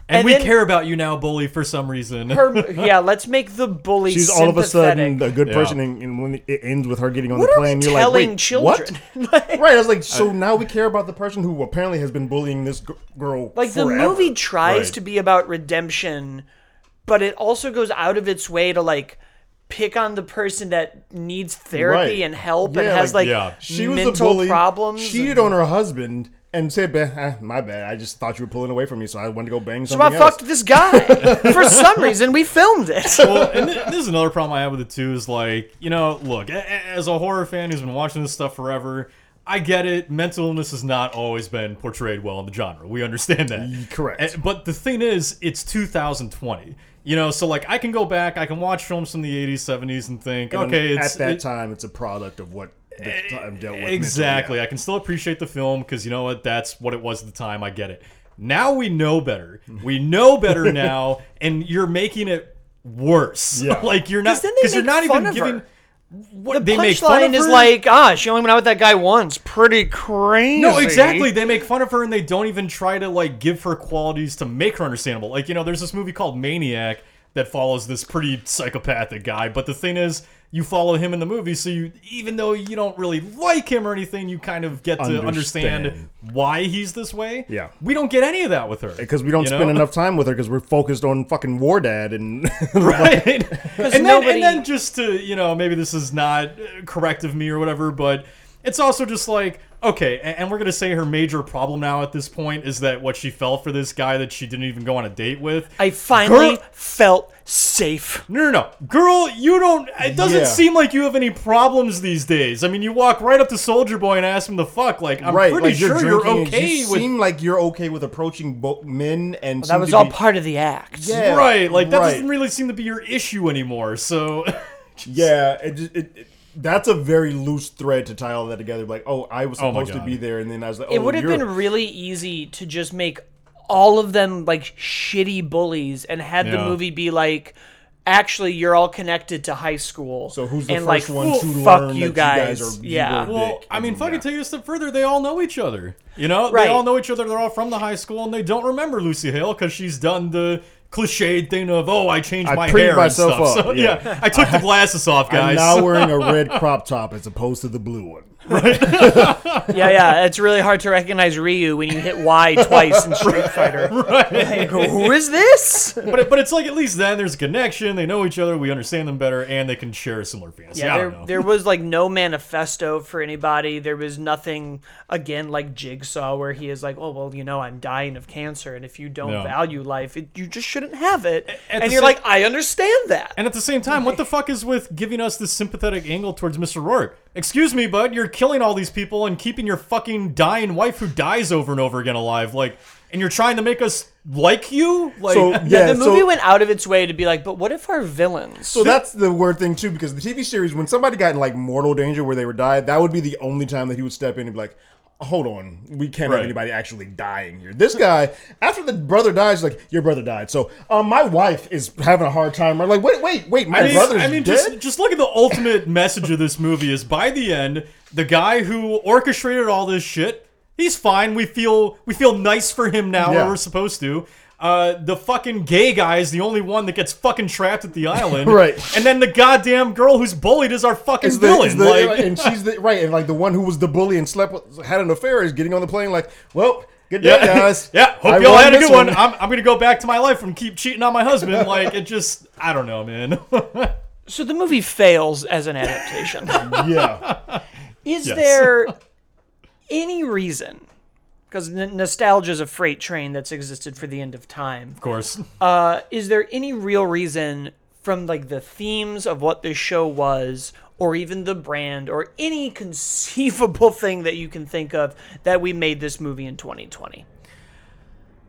And, we then care about you now, bully, for some reason. her, yeah, let's make the bully. She's all of a sudden a good person, and, and when it ends with her getting on What the are we plane, you're like, telling wait, children? what? right, I was like, so now we care about the person who apparently has been bullying this g- girl. Like the forever. movie tries Right. to be about redemption, but it also goes out of its way to like pick on the person that needs therapy Right. and help and Yeah, has like, like yeah. She was mental a bully, problems. cheated on her husband, and said, "Bah, eh, "My bad. I just thought you were pulling away from me, so I wanted to go bang so I something else." fucked this guy. For some reason, we filmed it. well, and th- this is another problem I have with it too. Is like, you know, look, a- a- as a horror fan who's been watching this stuff forever, I get it. Mental illness has not always been portrayed well in the genre. We understand that. correct. And- but the thing is, it's 2020. You know, so like I can go back, I can watch films from the 80s, 70s, and think, And okay, it's at that it- time, it's a product of what the time dealt with. Exactly. mentally, I can still appreciate the film because you know what? That's what it was at the time. I get it. Now we know better. We know better now, and you're making it worse. Yeah. like you're not 'Cause then they you're not fun even of giving. her. What The they make fun punchline of is like, ah, she only went out with that guy once. Pretty crazy. No, exactly. They make fun of her and they don't even try to like give her qualities to make her understandable. Like, you know, there's this movie called Maniac that follows this pretty psychopathic guy, but the thing is you follow him in the movie, so you even though you don't really like him or anything, you kind of get to understand, Understand. why he's this way. Yeah. We don't get any of that with her. because we don't you spend know? enough time with her because we're focused on fucking War Dad and right? and, then, nobody- and then just to you know maybe this is not uh, correct of me or whatever, but it's also just like okay, a- and we're gonna say her major problem now at this point is that what she felt for this guy that she didn't even go on a date with. I finally Girl- felt safe. No, no, no, girl, you don't. It doesn't Yeah. seem like you have any problems these days. I mean, you walk right up to Soldier Boy and ask him to fuck. Like, I'm right, pretty like sure you're you're, okay you with. seem like you're okay with approaching both men and That seem was to all be- part of the act. Yeah, Right, like that right. doesn't really seem to be your issue anymore. So, Yeah, it, just- it, it that's a very loose thread to tie all that together. Like, oh, I was Oh my supposed to God. be there, and then I was like, It oh, would have you're- been really easy to just make all of them like shitty bullies and had the Yeah. movie be like actually you're all connected to high school. So who's the and first like, one to fuck learn you that guys. you guys are yeah. evil? Well, dick I mean, and fucking yeah. take it a step further. They all know each other. You know, Right. they all know each other. They're all from the high school, and they don't remember Lucy Hale because she's done the cliched thing of, "Oh, I changed I my hair and myself stuff." up, So, yeah. yeah. I took the glasses off, I'm guys. now wearing a red crop top as opposed to the blue one. Yeah, yeah. It's really hard to recognize Ryu when you hit Y twice in Street Fighter. Like, who is this? but it, but it's like at least then there's a connection. They know each other. We understand them better, and they can share a similar fantasy. Yeah, there, there was like no manifesto for anybody. There was nothing, again, like Jigsaw, where he is like, oh, well, you know, I'm dying of cancer. And if you don't No. value life, it, you just shouldn't have it, At and you're sa- like, I understand that. And at the same time, what the fuck is with giving us this sympathetic angle towards Mr. Roarke? Excuse me, bud, you're killing all these people and keeping your fucking dying wife who dies over and over again alive. Like, and you're trying to make us like you? Like, So Yeah, yeah, the movie so, went out of its way to be like, but what if our villains? so that's the weird thing too, because the TV series, when somebody got in like mortal danger where they were died, that would be the only time that he would step in and be like, "Hold on, we can't Right. have anybody actually dying here." This guy, after the brother dies, like your brother died, so um, my wife is having a hard time. I'm like, wait, wait, wait, my I mean, brother's I mean dead. just just look at the ultimate message of this movie is by the end, the guy who orchestrated all this shit, he's fine. We feel we feel nice for him now, Yeah. or we're supposed to. Uh, the fucking gay guy is the only one that gets fucking trapped at the island, Right. And then the goddamn girl who's bullied is our fucking Is the- villain. is the- like, and she's the right, and like the one who was the bully and slept with, had an affair is getting on the plane. Like, well, good day, yeah, guys. yeah. Hope I y'all had a this good one. I'm, I'm gonna go back to my life and keep cheating on my husband. like it just, I don't know, man. so the movie fails as an adaptation. yeah, Is Yes. there any reason? Because n- nostalgia is a freight train that's existed for the end of time. of course. Uh, is there any real reason from like the themes of what this show was, or even the brand, or any conceivable thing that you can think of that we made this movie in 2020?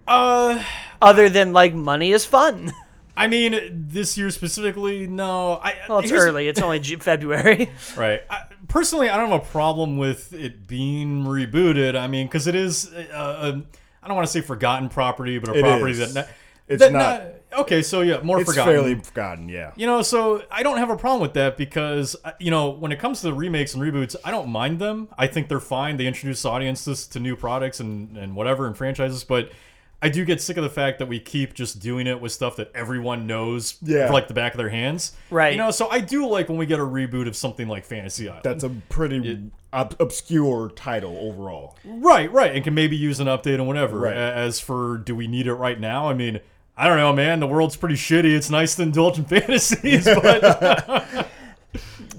Uh. Other than like money is fun. I mean, this year specifically, no. I, Well, it's early. It's only February. right? I, personally, I don't have a problem with it being rebooted. I mean, because it is, uh, a, I don't want to say forgotten property, but a It property is. that It's that not. okay, so yeah, more it's forgotten. fairly forgotten. Yeah, You know, so I don't have a problem with that because uh, you know when it comes to the remakes and reboots, I don't mind them. I think they're fine. They introduce audiences to new products and and whatever and franchises, but. I do get sick of the fact that we keep just doing it with stuff that everyone knows Yeah. for like the back of their hands. Right. You know, so I do like when we get a reboot of something like Fantasy Island. that's a pretty ob- obscure title overall. Right, right, and can maybe use an update and whatever. Right. A- As for do we need it right now? I mean, I don't know, man. The world's pretty shitty. It's nice to indulge in fantasies, but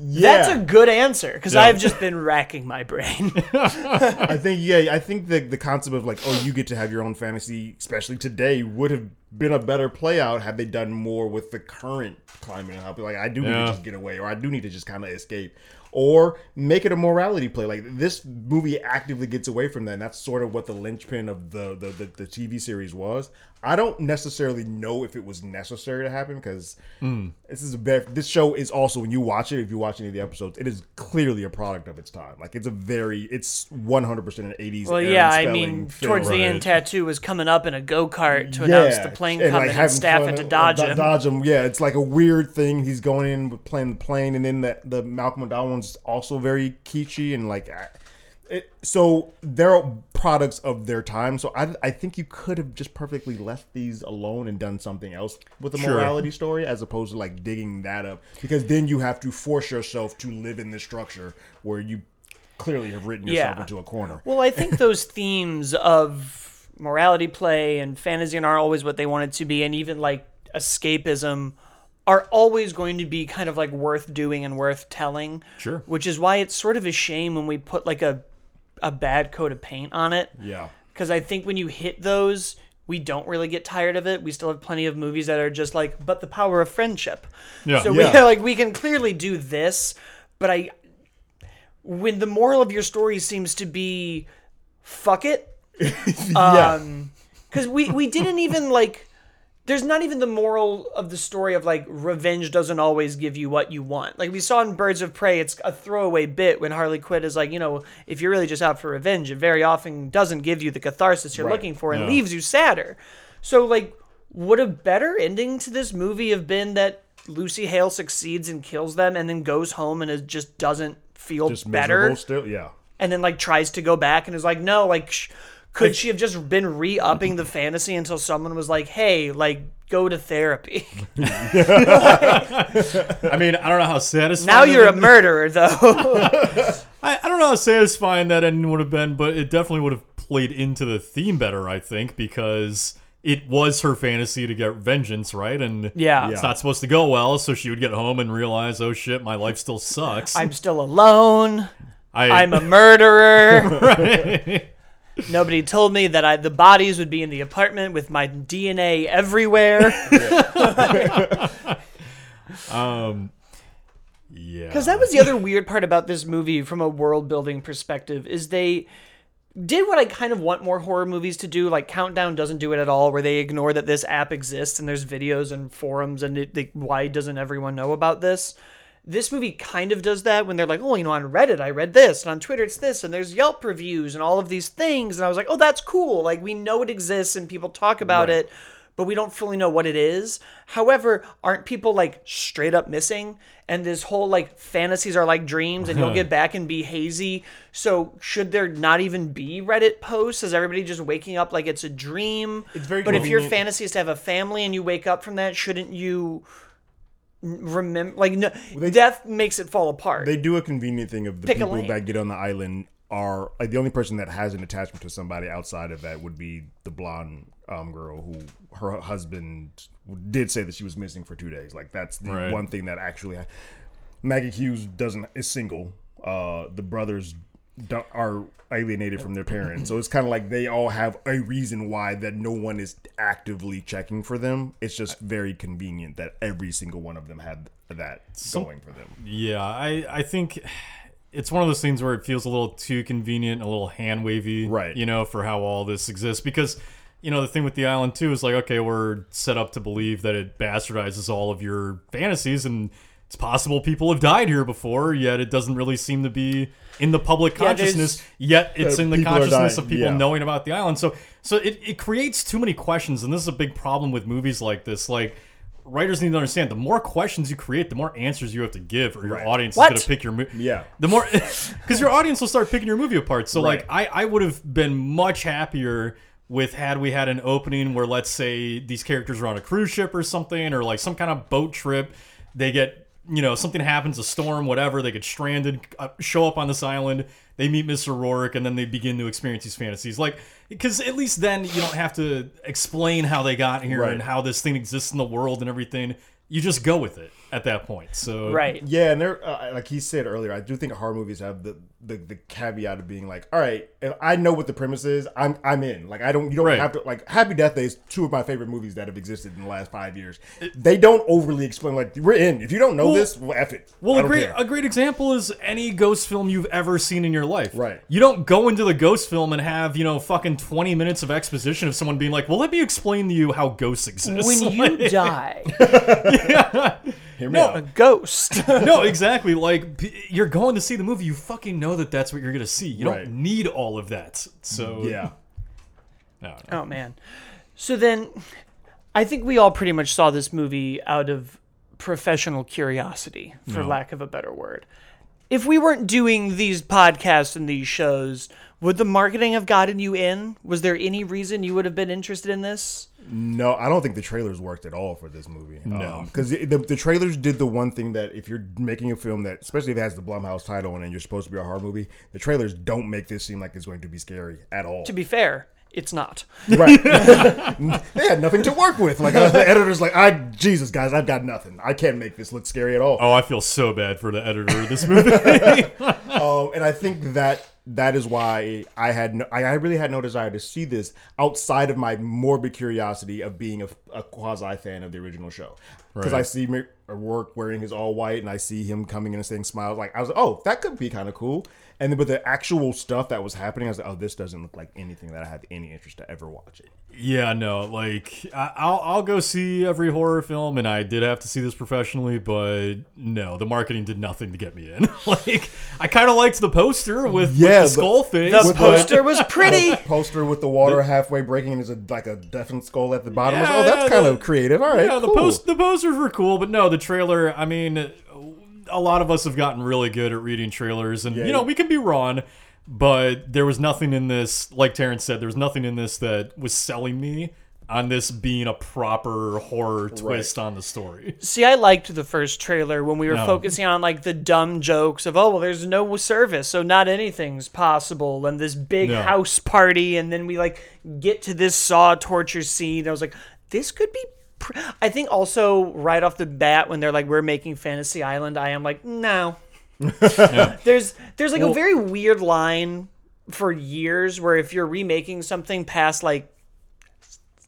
Yeah, That's a good answer because Yeah. I've just been racking my brain. I think yeah, I think the the concept of like oh you get to have your own fantasy, especially today, would have been a better play out had they done more with the current climate and how like I do need Yeah. to just get away or I do need to just kind of escape. Or make it a morality play. Like this movie actively gets away from that. And that's sort of what the linchpin of the, the, the, the TV series was. I don't necessarily know if it was necessary to happen because Hmm. this is a very, this show is also when you watch it, if you watch any of the episodes, it is clearly a product of its time. Like it's a very, it's one hundred percent an eighties. well, yeah, I mean, towards the end, Tattoo was coming up in a go kart to announce the plane and, coming and having staffing fun- to dodge him. Dodge him, yeah. It's like a weird thing. He's going in with playing the plane, and then the the Malcolm McDowell one's also very kitschy and like. It, so they're products of their time. So I, I think you could have just perfectly left these alone and done something else with the Sure. morality story, as opposed to like digging that up. Because then you have to force yourself to live in this structure where you clearly have written yourself Yeah. into a corner. Well, I think those themes of morality play and fantasy and are always what they want it to be, and even like escapism are always going to be kind of like worth doing and worth telling. Sure. Which is why it's sort of a shame when we put like a a bad coat of paint on it. Yeah. Because I think when you hit those, we don't really get tired of it. We still have plenty of movies that are just like, but the power of friendship. Yeah. So Yeah. we like we can clearly do this, but I when the moral of your story seems to be fuck it. yeah. Um because we we didn't even like there's not even the moral of the story of like revenge doesn't always give you what you want. Like we saw in Birds of Prey, it's a throwaway bit when Harley Quinn is like, you know, if you're really just out for revenge, it very often doesn't give you the catharsis you're Right. looking for and Yeah. leaves you sadder. So like, would a better ending to this movie have been that Lucy Hale succeeds and kills them and then goes home and it just doesn't feel Just better? still. Yeah. and then like tries to go back and is like, no, like, sh- could she have just been re-upping the fantasy until someone was like, hey, like, go to therapy? I mean, I don't know how satisfying. now you're a that- murderer, though. I, I don't know how satisfying that ending would have been, but it definitely would have played into the theme better, I think, because it was her fantasy to get vengeance, right? And Yeah. it's not supposed to go well, so she would get home and realize, oh shit, my life still sucks. I'm still alone. I, I'm a murderer. right. Nobody told me that I the bodies would be in the apartment with my DNA everywhere. Um, yeah. Because that was the other weird part about this movie from a world building perspective is they did what I kind of want more horror movies to do. Like Countdown doesn't do it at all, where they ignore that this app exists and there's videos and forums and it, they, why doesn't everyone know about this? This movie kind of does that when they're like, oh, you know, on Reddit I read this and on Twitter it's this and there's Yelp reviews and all of these things and I was like, oh, that's cool. Like we know it exists and people talk about Right. it but we don't fully know what it is. However, aren't people like straight up missing? And this whole like fantasies are like dreams and you'll uh-huh. get back and be hazy. So should there not even be Reddit posts? Is everybody just waking up like it's a dream? It's very But if your fantasy is to have a family and you wake up from that, shouldn't you remember like no death makes it fall apart. They do a convenient thing of the Pick people that get on the island are like the only person that has an attachment to somebody outside of that would be the blonde um, girl who her husband did say that she was missing for two days. Like that's the Right. one thing that actually Maggie Q's doesn't is single. Uh, the brothers don't, are alienated from their parents, so it's kind of like they all have a reason why that no one is actively checking for them. It's just very convenient that every single one of them had that going for them. Yeah, I I think it's one of those things where it feels a little too convenient, a little hand wavy, Right. You know, for how all this exists because. You know, the thing with the island too is like, okay, we're set up to believe that it bastardizes all of your fantasies, and it's possible people have died here before, yet it doesn't really seem to be in the public Yeah, consciousness. yet it's Uh, in the consciousness of people yeah. knowing about the island. So, so it, it creates too many questions, and this is a big problem with movies like this. Like, writers need to understand: the more questions you create, the more answers you have to give, or your Right. audience What? is going to pick your movie. Yeah. The more, because your audience will start picking your movie apart. So, like, I, I would have been much happier with had we had an opening where, let's say, these characters are on a cruise ship or something, or like some kind of boat trip. They get, you know, something happens, a storm, whatever. They get stranded, uh, show up on this island. They meet Mr. Roarke, and then they begin to experience these fantasies. Like, because at least then you don't have to explain how they got here Right. and how this thing exists in the world and everything. You just go with it at that point. So, right. Yeah, and they're uh, like he said earlier. I do think horror movies have the, the the caveat of being like, all right, if I know what the premise is, I'm I'm in. Like I don't you don't Right. have to like Happy Death Day is two of my favorite movies that have existed in the last five years. they don't overly explain like we're in. If you don't know Well- this, well, f it. Well, I a don't great care. a great example is any ghost film you've ever seen in your life. Right. You don't go into the ghost film and have you know fucking twenty minutes of exposition of someone being like, "Well, let me explain to you how ghosts exist." When you die, Hear me a out. ghost. no, exactly. Like p- you're going to see the movie, you fucking know that that's what you're gonna see. You Right. don't need all of that. So Yeah. no, no. Oh man. So then I think we all pretty much saw this movie out of professional curiosity, for lack of a better word. If we weren't doing these podcasts and these shows, would the marketing have gotten you in? Was there any reason you would have been interested in this? No, I don't think the trailers worked at all for this movie. No. Um, because the, the, the trailers did the one thing that if you're making a film that, especially if it has the Blumhouse title on and you're supposed to be a horror movie, the trailers don't make this seem like it's going to be scary at all. To be fair, it's not. Right. they had nothing to work with. Like uh, the editor's like, I Jesus guys, I've got nothing. I can't make this look scary at all. Oh, I feel so bad for the editor of this movie. Um, and I think that that is why I had no, I I really had no desire to see this outside of my morbid curiosity of being a, a quasi fan of the original show. Because I see Mr. Roarke wearing his all white, and I see him coming in and saying smiles. Like I was like, oh, that could be kind of cool. And then with the actual stuff that was happening, I was like, oh, this doesn't look like anything that I had any interest to ever watch it. Yeah, no, like I- I'll I'll go see every horror film, and I did have to see this professionally, but no, the marketing did nothing to get me in. like I kind of liked the poster with, Yeah, with the but- skull face. The but- poster was pretty. The poster with the water halfway breaking and there's a like a deafened skull at the bottom. I was oh, Yeah, oh, that's yeah, kind the- of creative. All right, yeah, the post the posters were cool, but no, the trailer. I mean, a lot of us have gotten really good at reading trailers, and you know we can be wrong. But there was nothing in this, like Terrence said, there was nothing in this that was selling me on this being a proper horror twist on the story. See, I liked the first trailer when we were No. focusing on like the dumb jokes of, oh, well, there's no service, so not anything's possible, and this big No. house party, and then we like get to this saw torture scene. I was like, this could be. Pr-. I think also right off the bat when they're like, we're making Fantasy Island, I am like, no. There's there's like a very weird line for years where if you're remaking something past like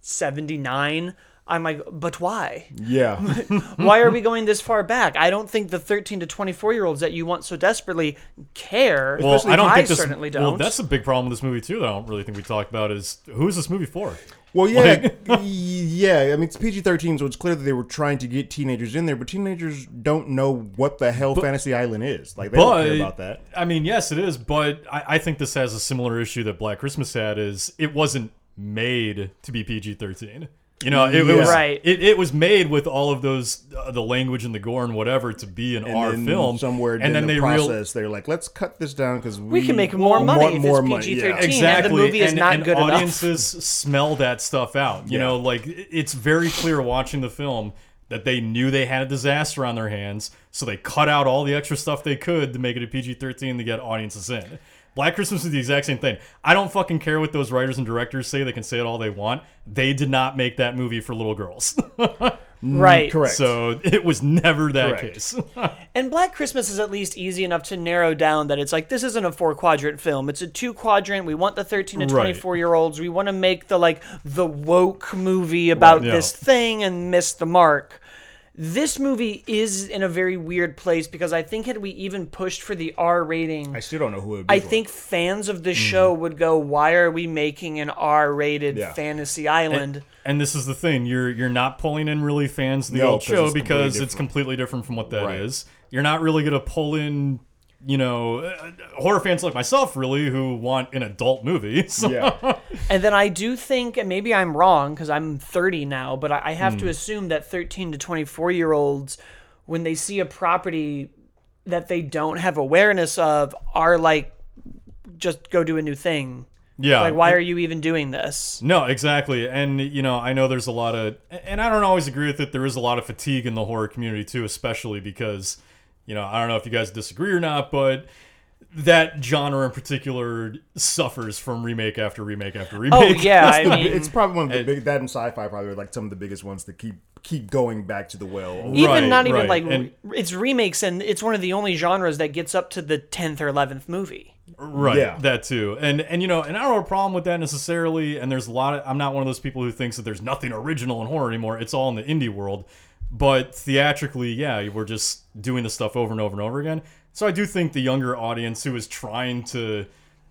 79 i'm like but why Yeah. why are we going this far back i don't think the 13 to 24 year olds that you want so desperately care Well, I don't I think this. certainly don't Well, that's a big problem with this movie too. That I don't really think we talked about is who is this movie for? Well, yeah, yeah. I mean, it's PG thirteen, so it's clear that they were trying to get teenagers in there, but teenagers don't know what the hell Fantasy Island is. Like, they don't care about that. I mean, yes, it is. But I, I think this has a similar issue that Black Christmas had. Is it wasn't made to be PG thirteen. You know, it, it was Right. It, it was made with all of those uh, the language and the gore and whatever to be an And R then film. somewhere and then the they real process, they're like, let's cut this down because we, we can make more money want if more it's money. PG-13 Yeah. and exactly the movie is and, not and good enough. audiences smell that stuff out you Yeah. know like it's very clear watching the film that they knew they had a disaster on their hands so they cut out all the extra stuff they could to make it a pg-13 to get audiences in black christmas is the exact same thing i don't fucking care what those writers and directors say they can say it all they want they did not make that movie for little girls mm, right Correct. so it was never that Correct. case And Black Christmas is at least easy enough to narrow down that it's like this isn't a four quadrant film. It's a two quadrant. We want the 13 to Right. 24 year olds. We want to make the like the woke movie about Yeah. this thing and miss the mark. This movie is in a very weird place because I think had we even pushed for the R rating, I still don't know who it would be. I for. think fans of the mm-hmm. show would go, "Why are we making an R-rated Yeah. fantasy island?" And this is the thing you're you're not pulling in really fans of the No, old 'cause show it's completely because it's completely different from what that is. Right. You're not really gonna pull in, you know, uh, horror fans like myself really who want an adult movie. So yeah, And then I do think, and maybe I'm wrong because I'm 30 now, but I I have Hmm. to assume that 13 to 24 year olds, when they see a property that they don't have awareness of, are like, just go do a new thing. yeah, Like, why are you even doing this? No, exactly. And you know, I know there's a lot of and I don't always agree with it. There is a lot of fatigue in the horror community too, especially because you know, I don't know if you guys disagree or not, but that genre in particular suffers from remake after remake after remake. Oh, remake. yeah. I The- mean, it's probably one of the big that and sci-fi probably are like some of the biggest ones that keep keep going back to the well. even Right, not even right. like And- it's remakes, and it's one of the only genres that gets up to the 10th or 11th movie. Right, Yeah. that too, and and you know, and I don't have a problem with that necessarily. And there's a lot of I'm not one of those people who thinks that there's nothing original in horror anymore. It's all in the indie world, but theatrically, yeah, we're just doing the stuff over and over and over again. So I do think the younger audience who is trying to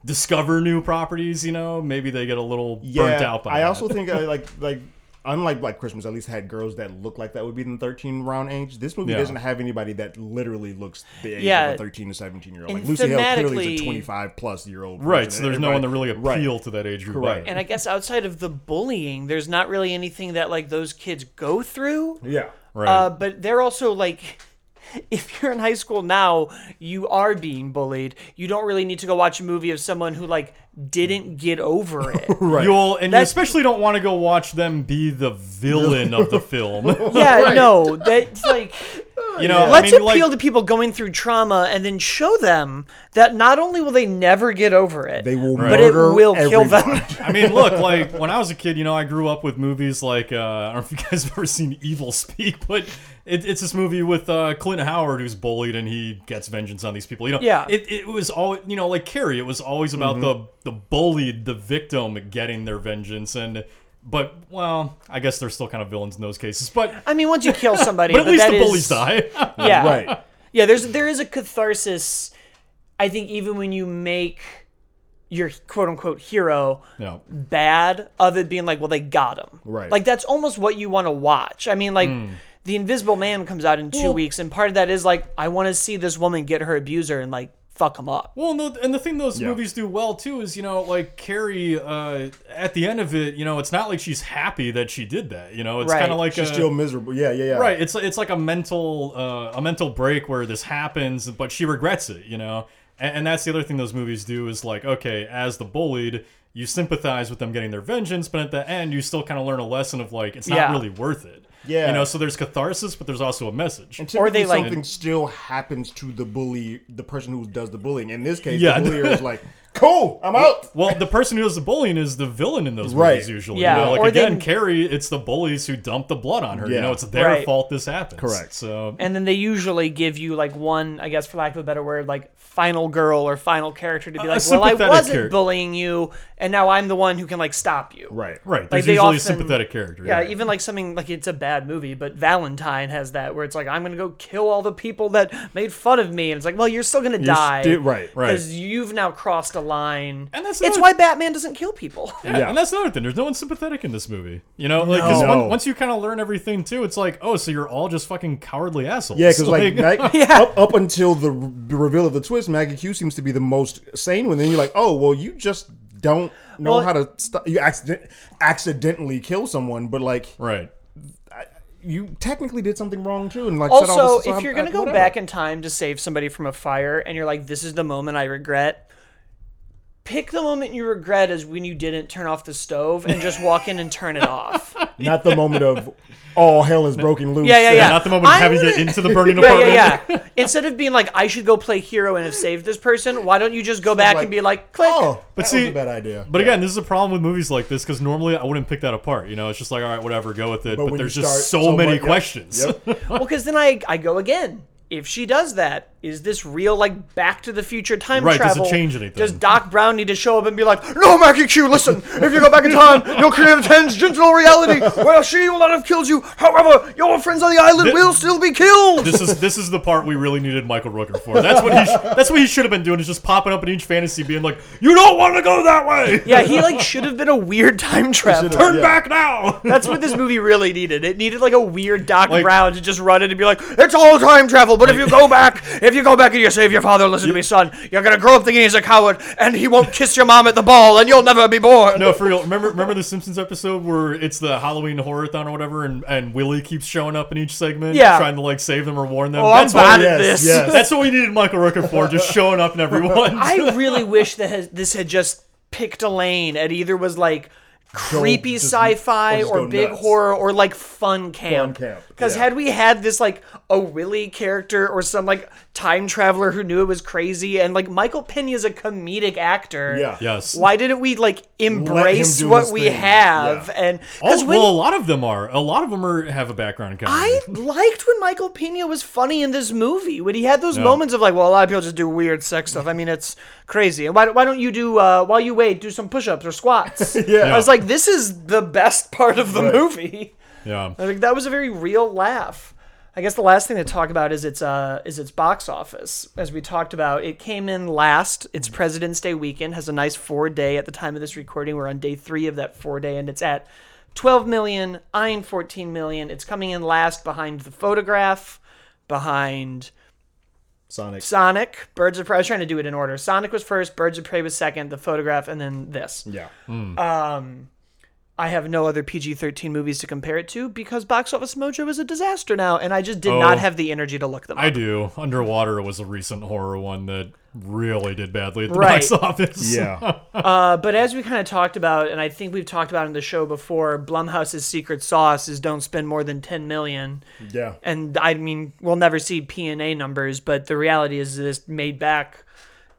discover new properties, you know, maybe they get a little burnt out by I that. also think uh, like like unlike Black Christmas, at least had girls that look like that would be in the thirteen round age. This movie Yeah. doesn't have anybody that literally looks the age Yeah. of a thirteen to seventeen year old. Like Lucy Hale clearly is a twenty five plus year old. right. person. So there's no one that really Right. appeal to that age group. Right. And I guess outside of the bullying, there's not really anything that like those kids go through. Yeah. Right. Uh, but they're also like, if you're in high school now, you are being bullied. You don't really need to go watch a movie of someone who like didn't get over it. Right. You'll and you especially don't want to go watch them be the villain of the film. yeah, no, that's like You know, let's I mean, appeal like, to people going through trauma and then show them that not only will they never get over it, They will but it murder will kill them. I mean, look, like when I was a kid, you know, I grew up with movies like uh, I don't know if you guys have ever seen Evilspeak, but it, it's this movie with uh, Clint Howard who's bullied and he gets vengeance on these people. You know, Yeah. It, it was all you know, like Carrie. It was always about the the bullied, the victim getting their vengeance, and but well, I guess they're still kind of villains in those cases. But I mean, once you kill somebody, but at least that the is- bullies die. Yeah, Right. Yeah, there's there is a catharsis. I think even when you make your quote unquote hero no. bad, of it being like, well, they got him. Right. Like that's almost what you want to watch. I mean, like. Hmm. The Invisible Man comes out in two Well- weeks, and part of that is like I want to see this woman get her abuser and like fuck him up. Well, no, and the thing those Yeah. movies do well too is, you know, like Carrie, uh, at the end of it, you know, it's not like she's happy that she did that. You know, it's Right. kind of like She's a, still miserable. Yeah, yeah, yeah. right. It's it's like a mental uh, a mental break where this happens, but she regrets it. You know, and, and that's the other thing those movies do is like, okay, as the bullied. You sympathize with them getting their vengeance, but at the end, you still kind of learn a lesson of like it's not Yeah. really worth it. Yeah. you know. So there's catharsis, but there's also a message. And Or they, typically like- something still happens to the bully, the person who does the bullying. In this case, Yeah. the bullier is like cool, I'm out. Well, the person who does the bullying is the villain in those Right. movies usually. Yeah, You know, like or again, then- Carrie, it's the bullies who dump the blood on her. You Yeah. know, it's their Right. fault this happens. Correct. So And then they usually give you like one, I guess for lack of a better word, like final girl or final character to be A like, well, I sympathetic wasn't character. bullying you, and now I'm the one who can like stop you. Right. right, there's they usually often- a sympathetic character. Yeah, even like something like it's a bad movie, but Valentine has that where it's like I'm gonna go kill all the people that made fun of me, and it's like, well, you're still gonna die, sti- right, right. Because you've now crossed a line. And that's it's another- why Batman doesn't kill people. Yeah, Yeah. and that's another thing. There's no one sympathetic in this movie. You know, like 'cause No. once, once you kind of learn everything too, it's like, oh, so you're all just fucking cowardly assholes. Yeah, because like, Mag- Yeah. up, up until the re- reveal of the twist, Maggie Q seems to be the most sane one. Then you're like, oh, well, you just don't know Well- how to stop. You accident- accidentally kill someone, but like right. you technically did something wrong too. And like, set all Also, this- so if you're gonna go whatever. back in time to save somebody from a fire, and you're like, this is the moment I regret. Pick the moment you regret as when you didn't turn off the stove and just walk in and turn it off. not the moment of all hell is broken loose. Yeah, yeah, yeah. Not the moment of I'm having to get into the burning apartment. yeah, yeah. Instead of being like, I should go play hero and have saved this person, why don't you just go back like, and be like, click? Oh, But that see- was a bad idea. But again, this is a problem with movies like this because normally I wouldn't pick that apart. You know, it's just like, all right, whatever, go with it. But, when you there's just start so, so many much- yep, questions. yep. Well, because then I, I go again. If she does that, is this real, like, Back to the Future time Right, does it travel? change anything? Does Doc Brown need to show up and be like, No, Maggie Q, listen, if you go back in time, you'll create a tangential reality where she will not have killed you. However, your friends on the island will still be killed. this is this is the part we really needed Michael Rooker for. That's what he sh- that's what he should have been doing. Is just popping up in each fantasy, being like, "You don't want to go that way. yeah, he, like, should have been a weird time traveler. Turn Yeah. back now." That's what this movie really needed. It needed like a weird Doc Like- Brown to just run in and be like, "It's all time travel." But if you go back, if you go back and you save your father, listen to me, son. You're gonna grow up thinking he's a coward, and he won't kiss your mom at the ball, and you'll never be born. No, for real. Remember, remember the Simpsons episode where it's the Halloween horror-thon or whatever, and, and Willie keeps showing up in each segment, Yeah. trying to like save them or warn them. Oh, I'm that's bad what, at yes, this. yes. that's what we needed Michael Rooker for, just showing up in every one. I really wish that has, this had just picked a lane and either was like creepy sci-fi or or big nuts. horror or like fun camp. camp, Because yeah. had we had this like a Willie character or some like time traveler who knew it was crazy and like Michael Pena's a comedic actor. Yeah. yes. Why didn't we like embrace what we thing. have? Yeah. And because when well, a lot of them are. A lot of them are have a background in comedy. I liked when Michael Pena was funny in this movie. When he had those Yeah. moments of like, well, a lot of people just do weird sex stuff. I mean, it's crazy. And why, why don't you do uh, while you wait, do some push-ups or squats? Yeah. I was like, this is the best part of the Right. movie. yeah. I think that was a very real laugh. I guess the last thing to talk about is its uh is its box office. As we talked about, it came in last. It's President's Day weekend has a nice four day at the time of this recording. We're on day three of that four day, and it's at 12 million, eyeing 14 million. It's coming in last behind the photograph, behind Sonic. Sonic, Birds of Prey. I was trying to do it in order. Sonic was first, Birds of Prey was second, the photograph, and then this. Yeah. I have no other PG 13 movies to compare it to because Box Office Mojo is a disaster now, and I just did not Oh. have the energy to look them up. I do. Underwater was a recent horror one that really did badly at the Right. box office. Yeah. Uh, but as we kind of talked about, and I think we've talked about in the show before, Blumhouse's secret sauce is don't spend more than 10 million. yeah. And I mean, we'll never see P and A numbers, but the reality is this made back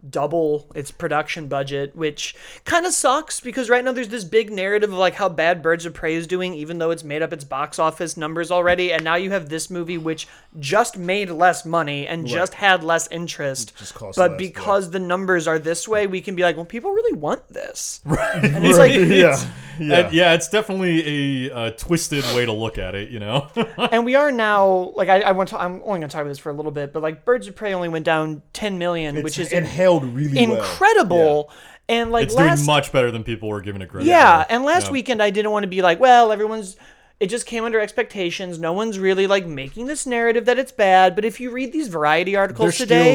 double its production budget, which kind of sucks because right now there's this big narrative of like how bad Birds of Prey is doing, even though it's made up its box office numbers already. And now you have this movie which just made less money and just had less interest. But less, because the numbers are this way, we can be like, well, people really want this. Right. And it's like, yeah. Yeah. And yeah, it's definitely a, uh twisted way to look at it, you know? and we are now like I, I want to. I'm only going to talk about this for a little bit, but like Birds of Prey only went down 10 million, which is it held really well. incredible. And like it's last, doing much better than people were giving it credit yeah, for. and last Yeah. weekend I didn't want to be like, well, everyone's. It just came under expectations. No one's really like making this narrative that it's bad. But if you read these variety articles They're today,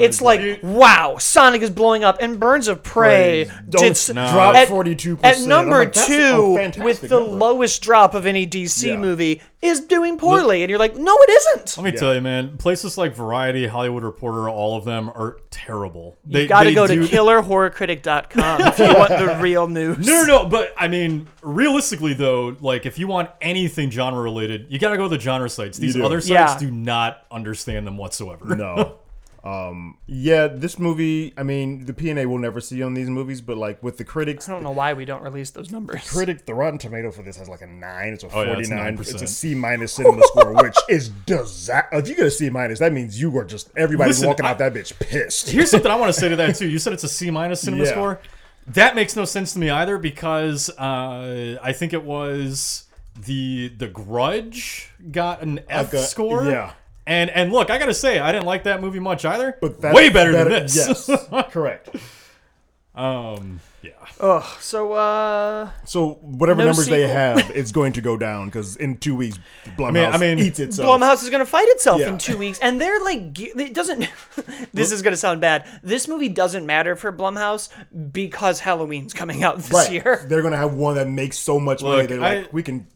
it's it. like, wow, Sonic is blowing up, and Birds of Prey did Don't drop 42%. At number two, with the number. lowest drop of any DC Yeah. movie, is doing poorly, and you're like, no, it isn't. Let me tell you, man, places like Variety, Hollywood Reporter, all of them are terrible. They You got to they go to do- killerhorrorcritic.com if you want the real news. No, no, no, but I mean, realistically though, like if you want anything genre related, you gotta go to the genre sites. These do. other sites Yeah. do not understand them whatsoever. No. Um, yeah, this movie. I mean, the PNA will never see on these movies, but like with the critics, I don't know why we don't release those numbers. critic the Rotten Tomato for this has like a nine. It's a Oh, yeah, it's It's a C minus cinema score, which is disa- If you get a C minus, that means you are just everybody's Listen, walking I- out that bitch pissed. Here's something I want to say to that too. You said it's a C minus cinema Yeah. score. That makes no sense to me either because uh, I think it was the the Grudge got an F Like a- score. yeah. And and look, I gotta say, I didn't like that movie much either. But that's way better, than this. Yes, correct. um, yeah. Ugh. So, uh, So whatever No numbers they have, it's going to go down because in two weeks, Blumhouse I mean- eats itself. Blumhouse is going to fight itself Yeah. in two weeks, and they're like, it doesn't. this is going to sound bad. This movie doesn't matter for Blumhouse because Halloween's coming out this right. year. They're gonna have one that makes so much money. They're like, I- we can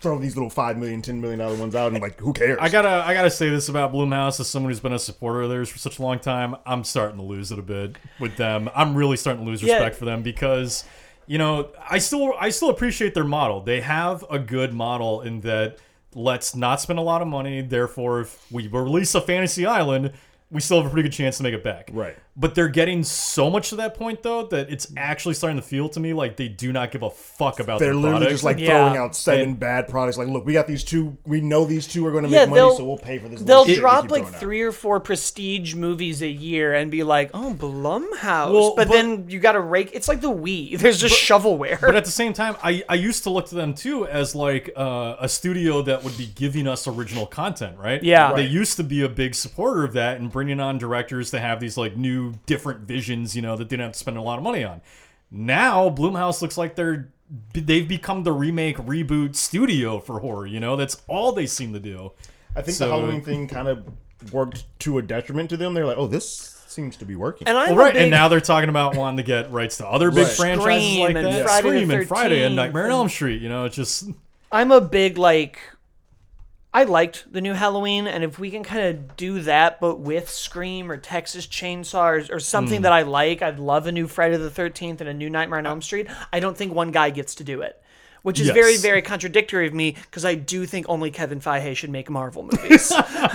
throw these little five million, ten million dollar ones out, and like, who cares? I gotta I gotta say this about Blumhouse as someone who's been a supporter of theirs for such a long time. I'm starting to lose it a bit with them. I'm really starting to lose Yeah. respect for them because you know I still I still appreciate their model. They have a good model in that let's not spend a lot of money. Therefore, if we release a Fantasy Island, we still have a pretty good chance to make it back. Right. But they're getting so much to that point though that it's actually starting to feel to me like they do not give a fuck about They're their literally product. just like Yeah. throwing out seven bad products. Like, look, we got these two. We know these two are going to make Yeah, money, so we'll pay for this. They'll little shit we drop like throwing out. three or four prestige movies a year and be like, "Oh, Blumhouse," Well, but, but- then you got to rake. It's like the Wii. There's just shovelware. But at the same time, I, I used to look to them too as like uh, a studio that would be giving us original content, right? Yeah. They used to be a big supporter of that and bringing on directors to have these like new, different visions, you know, that they didn't have to spend a lot of money on. Now, Blumhouse looks like they're they've become the remake reboot studio for horror. You know, that's all they seem to do. I think So- the Halloween thing kind of worked to a detriment to them. They're like, oh, this seems to be working. and I'm Well, right, big, and now they're talking about wanting to get rights to other big Right. franchises Scream like that. Friday the Scream and Friday and 13th Nightmare on Elm Street. You know, it's just I'm a big like. I liked the new Halloween, and if we can kind of do that, but with Scream or Texas Chainsaw or, or something hmm. that I like, I'd love a new Friday the Thirteenth and a new Nightmare on Elm Street. I don't think one guy gets to do it, which is very, Yes. very contradictory of me because I do think only Kevin Feige should make Marvel movies.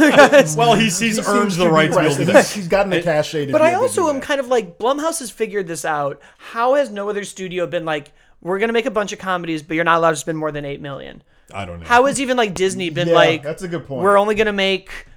well, he's he's He earned seems the to right to be able to do He's- that. He's gotten the cachet to But be I able to also do am that. kind of like Blumhouse has figured this out. How has no other studio been like, we're gonna make a bunch of comedies, but you're not allowed to spend more than eight million? I don't know. How has even like Disney been Yeah, like, that's a good point. We're only gonna make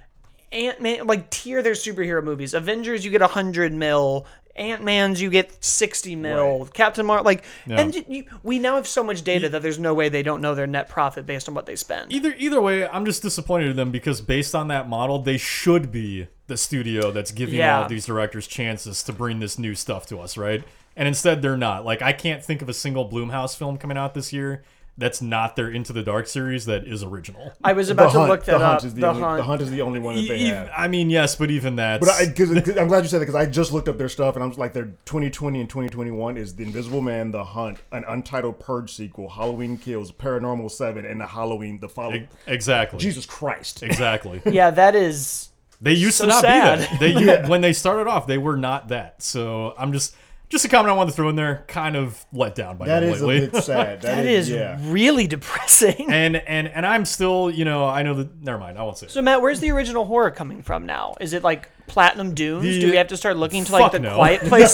Ant Man like tier their superhero movies. Avengers, you get a hundred mil. Ant Man's, you get sixty mil. Captain Marvel, like, and you, we now have so much data that there's no way they don't know their net profit based on what they spend. either either way, I'm just disappointed in them because based on that model, they should be the studio that's giving Yeah. all these directors chances to bring this new stuff to us, right? And instead, they're not. Like, I can't think of a single Blumhouse film coming out this year that's not their Into the Dark series that is original. I was the about to hunt, look that the up. hunt is the, the only, hunt. the hunt is the only one that they E- have. I mean, yes, but even that. But I, cause, 'cause I'm glad you said that because I just looked up their stuff and I'm like, their 2020 and 2021 is The Invisible Man, The Hunt, an untitled Purge sequel, Halloween Kills, Paranormal 7, and the Halloween, the following. E, exactly. Jesus Christ. Exactly. yeah, that is. They used So to not sad. be that. They you, when they started off, they were not that. So I'm just just a comment I wanted to throw in there. Kind of let down by That them is a lately. bit sad. That is yeah. really depressing. and and and I'm still, you know, I know that. Never mind. I won't say. So Matt, where's the original horror coming from now? Is it like Platinum Dunes? The- Do we have to start looking to like the no. Quiet Place?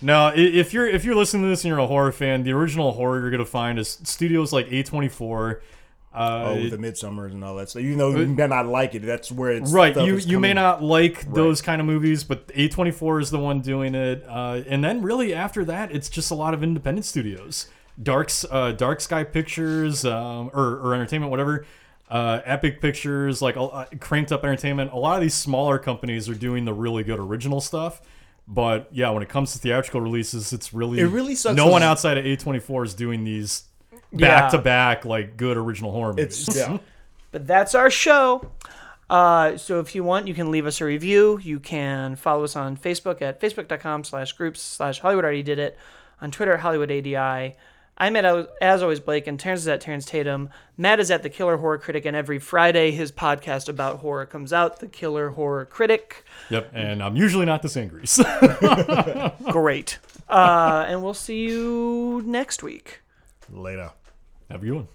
No, i- if you're if you're listening to this and you're a horror fan, the original horror you're gonna find is studios like A24. Uh, Oh, with the Midsummers and all that stuff. You know, you may not like it, that's where it's. Right, you you may not like those kind of movies, but A24 is the one doing it. Uh, and then really after that, it's just a lot of independent studios, Dark's uh, Dark Sky Pictures um, or, or Entertainment, whatever. Uh, Epic Pictures, like uh, Cranked Up Entertainment. A lot of these smaller companies are doing the really good original stuff. But yeah, when it comes to theatrical releases, it's really It really sucks No one outside of A24 is doing these Yeah. back to back like good original horror movies. It's, yeah. But that's our show. Uh, so if you want, you can leave us a review. You can follow us on Facebook at facebook.com slash groups slash Hollywood already did it. On Twitter, Hollywood ADI. I'm at, as always, Blake, and Terrence is at Terrence Tatum. Matt is at The Killer Horror Critic, and every Friday his podcast about horror comes out, The Killer Horror Critic. Yep, and I'm usually not this angry. so- Great. Uh, and we'll see you next week. Later. Have a good one.